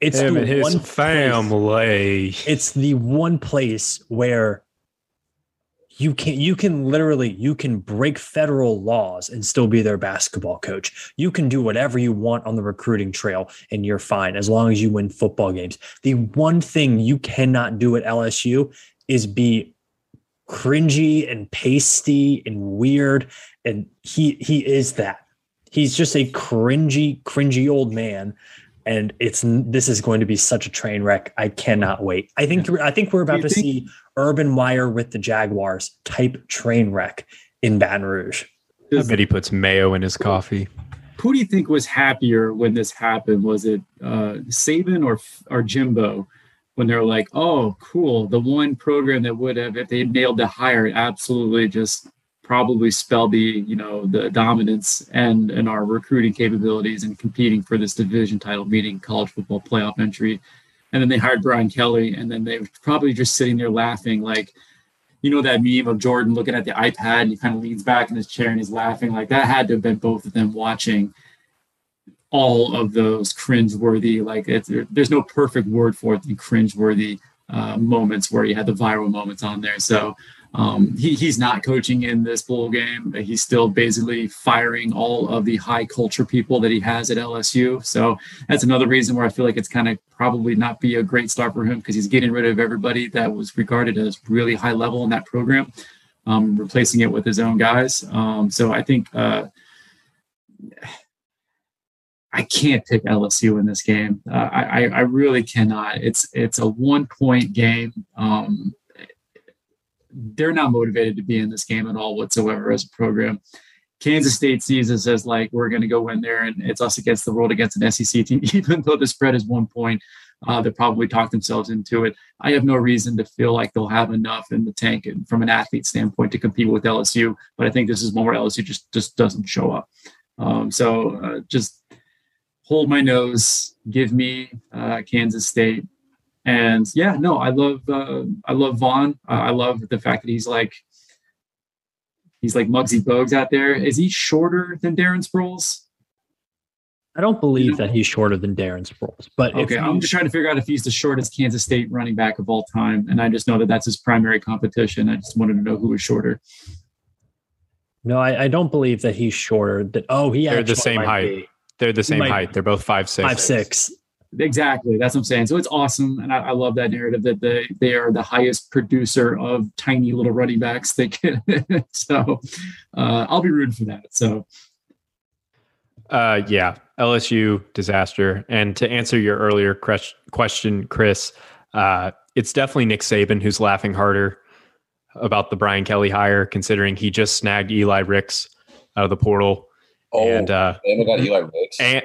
Speaker 4: it's him and his family.
Speaker 1: Place, it's the one place where you can you can literally you can break federal laws and still be their basketball coach. You can do whatever you want on the recruiting trail and you're fine as long as you win football games. The one thing you cannot do at LSU is be cringy and pasty and weird and he he is that. He's just a cringy cringy old man and it's this is going to be such a train wreck. I cannot wait. I think I think we're about to think? see Urban Meyer with the Jaguars type train wreck in Baton Rouge.
Speaker 4: I bet he puts mayo in his coffee.
Speaker 2: who do you think was happier when this happened? Was it uh, Saban or or Jimbo? When they're like, "Oh, cool!" The one program that would have, if they nailed the hire, absolutely just probably spell the you know the dominance and and our recruiting capabilities and competing for this division title, meeting college football playoff entry. And then they hired Brian Kelly, and then they were probably just sitting there laughing, like, you know, that meme of Jordan looking at the iPad and he kind of leans back in his chair and he's laughing. Like that had to have been both of them watching all of those cringe-worthy like there's no perfect word for it than cringeworthy uh, moments where you had the viral moments on there. So um, he, he's not coaching in this bowl game. He's still basically firing all of the high culture people that he has at LSU. So that's another reason where I feel like it's kind of probably not be a great start for him because he's getting rid of everybody that was regarded as really high level in that program, um, replacing it with his own guys. Um, so I think uh, I can't pick LSU in this game. Uh, I, I really cannot. It's it's a one point game. Um, they're not motivated to be in this game at all whatsoever as a program. Kansas State sees this as like we're going to go in there and it's us against the world against an SEC team, even though the spread is one point. Uh, they probably talk themselves into it. I have no reason to feel like they'll have enough in the tank and from an athlete standpoint to compete with LSU. But I think this is one where LSU just just doesn't show up. Um, so uh, just hold my nose, give me uh, Kansas State and yeah, no, I love uh, I love Vaughn. Uh, I love the fact that he's like he's like Muggsy Bogues out there. Is he shorter than Darren Sproles?
Speaker 1: I don't believe you know? that he's shorter than Darren Sproles. But
Speaker 2: okay, I'm just trying to figure out if he's the shortest Kansas State running back of all time, and I just know that that's his primary competition. I just wanted to know who was shorter.
Speaker 1: No, I, I don't believe that he's shorter. That oh, he
Speaker 4: they're the same height. Be. They're the same height. They're both five six.
Speaker 1: Five six.
Speaker 2: Exactly. That's what I'm saying. So it's awesome. And I, I, love that narrative that they, they are the highest producer of tiny little running backs they can. so uh, I'll be rooting for that. So,
Speaker 4: uh, yeah, LSU disaster. And to answer your earlier question, Chris, uh, it's definitely Nick Saban who's laughing harder about the Brian Kelly hire, considering he just snagged Eli Ricks out of the portal.
Speaker 3: Oh, and uh, and got Eli Ricks.
Speaker 4: And,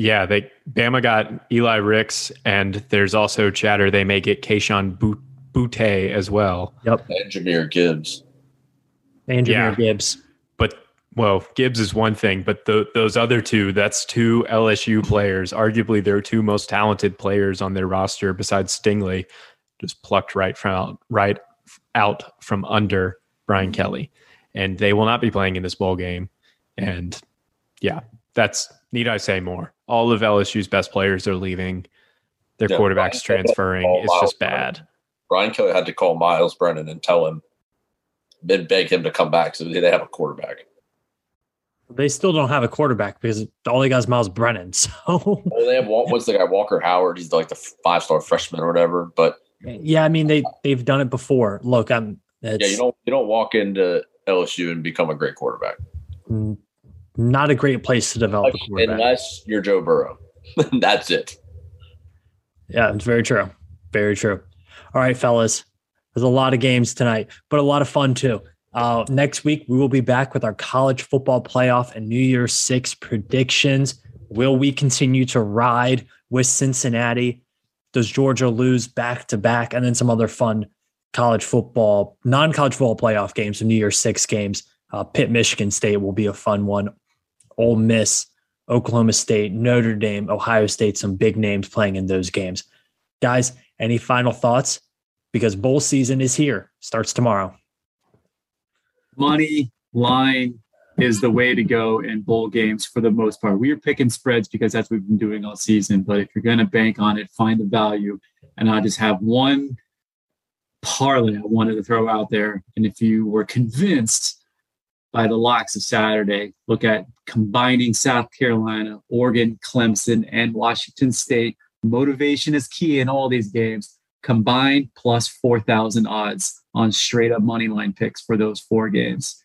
Speaker 4: yeah, they Bama got Eli Ricks, and there's also chatter they may get Kayshon Boutte as well.
Speaker 1: Yep,
Speaker 3: and Jahmyr Gibbs.
Speaker 1: And Jahmyr yeah. Gibbs.
Speaker 4: But well, Gibbs is one thing, but the, those other two, that's two LSU players, arguably their two most talented players on their roster besides Stingley, just plucked right from right out from under Brian Kelly, and they will not be playing in this bowl game. And yeah, that's need I say more? All of LSU's best players are leaving. Their yeah, quarterbacks Brian transferring. It's Miles just bad.
Speaker 3: Brennan. Brian Kelly had to call Miles Brennan and tell him, and beg him to come back so they have a quarterback.
Speaker 1: They still don't have a quarterback because all they got is Miles Brennan. So
Speaker 3: well, they have what's the guy Walker Howard? He's like the five star freshman or whatever. But
Speaker 1: yeah, I mean they they've done it before. Look, I'm
Speaker 3: yeah. You don't you don't walk into LSU and become a great quarterback.
Speaker 1: Mm. Not a great place to develop
Speaker 3: unless you're Joe Burrow. That's it.
Speaker 1: Yeah, it's very true. Very true. All right, fellas. There's a lot of games tonight, but a lot of fun too. Uh, next week, we will be back with our college football playoff and New Year's Six predictions. Will we continue to ride with Cincinnati? Does Georgia lose back to back? And then some other fun college football, non college football playoff games, some New Year's Six games. Uh, Pitt, Michigan State will be a fun one. Ole Miss, Oklahoma State, Notre Dame, Ohio State, some big names playing in those games. Guys, any final thoughts? Because bowl season is here, starts tomorrow.
Speaker 2: Money line is the way to go in bowl games for the most part. We are picking spreads because that's what we've been doing all season. But if you're going to bank on it, find the value. And I just have one parlay I wanted to throw out there. And if you were convinced by the locks of Saturday. Look at combining South Carolina, Oregon, Clemson, and Washington State. Motivation is key in all these games. Combined plus 4,000 odds on straight up money line picks for those four games.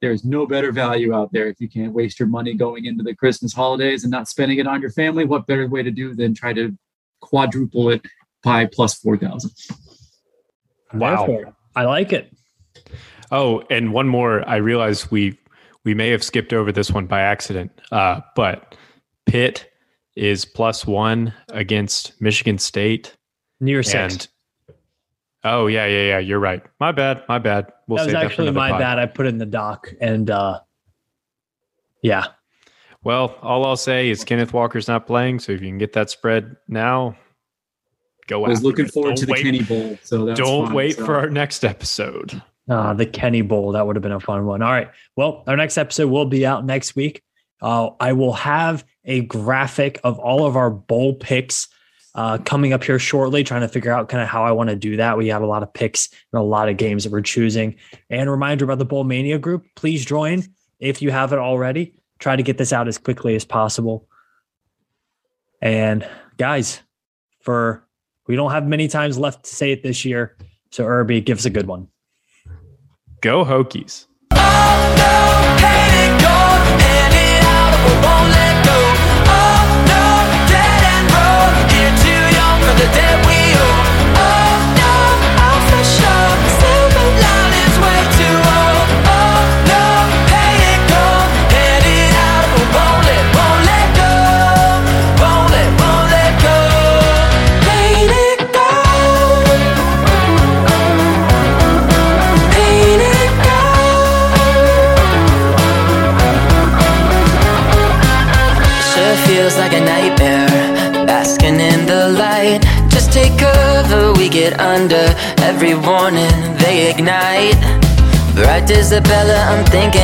Speaker 2: There's no better value out there if you can't waste your money going into the Christmas holidays and not spending it on your family. What better way to do than try to quadruple it by plus 4,000?
Speaker 1: Wow. I like it.
Speaker 4: Oh, and one more. I realize we
Speaker 5: we may have skipped over this one by accident, uh, but Pitt is plus one against Michigan State.
Speaker 1: Near six.
Speaker 5: Oh yeah, yeah, yeah. You're right. My bad. My bad. We'll
Speaker 1: that was
Speaker 5: save that
Speaker 1: actually my
Speaker 5: pod.
Speaker 1: bad. I put it in the doc, and uh, yeah,
Speaker 5: Well, all I'll say is Kenneth Walker's not playing, so if you can get that spread now, go
Speaker 2: I was
Speaker 5: after
Speaker 2: looking
Speaker 5: it.
Speaker 2: forward
Speaker 5: Don't
Speaker 2: to the Kenny Bowl, so that's
Speaker 5: Don't
Speaker 2: fine.
Speaker 5: wait
Speaker 2: So-
Speaker 5: for our next episode.
Speaker 1: Uh, the Kenny Bowl. That would have been a fun one. All right. Well, our next episode will be out next week. Uh, I will have a graphic of all of our bowl picks uh, coming up here shortly, trying to figure out kind of how I want to do that. We have a lot of picks and a lot of games that we're choosing. And reminder about the Bowl Mania group. Please join if you haven't already. Try to get this out as quickly as possible. And guys, for we don't have many times left to say it this year. So Irby, give us a good one.
Speaker 5: Go Hokies.
Speaker 6: I'm thinking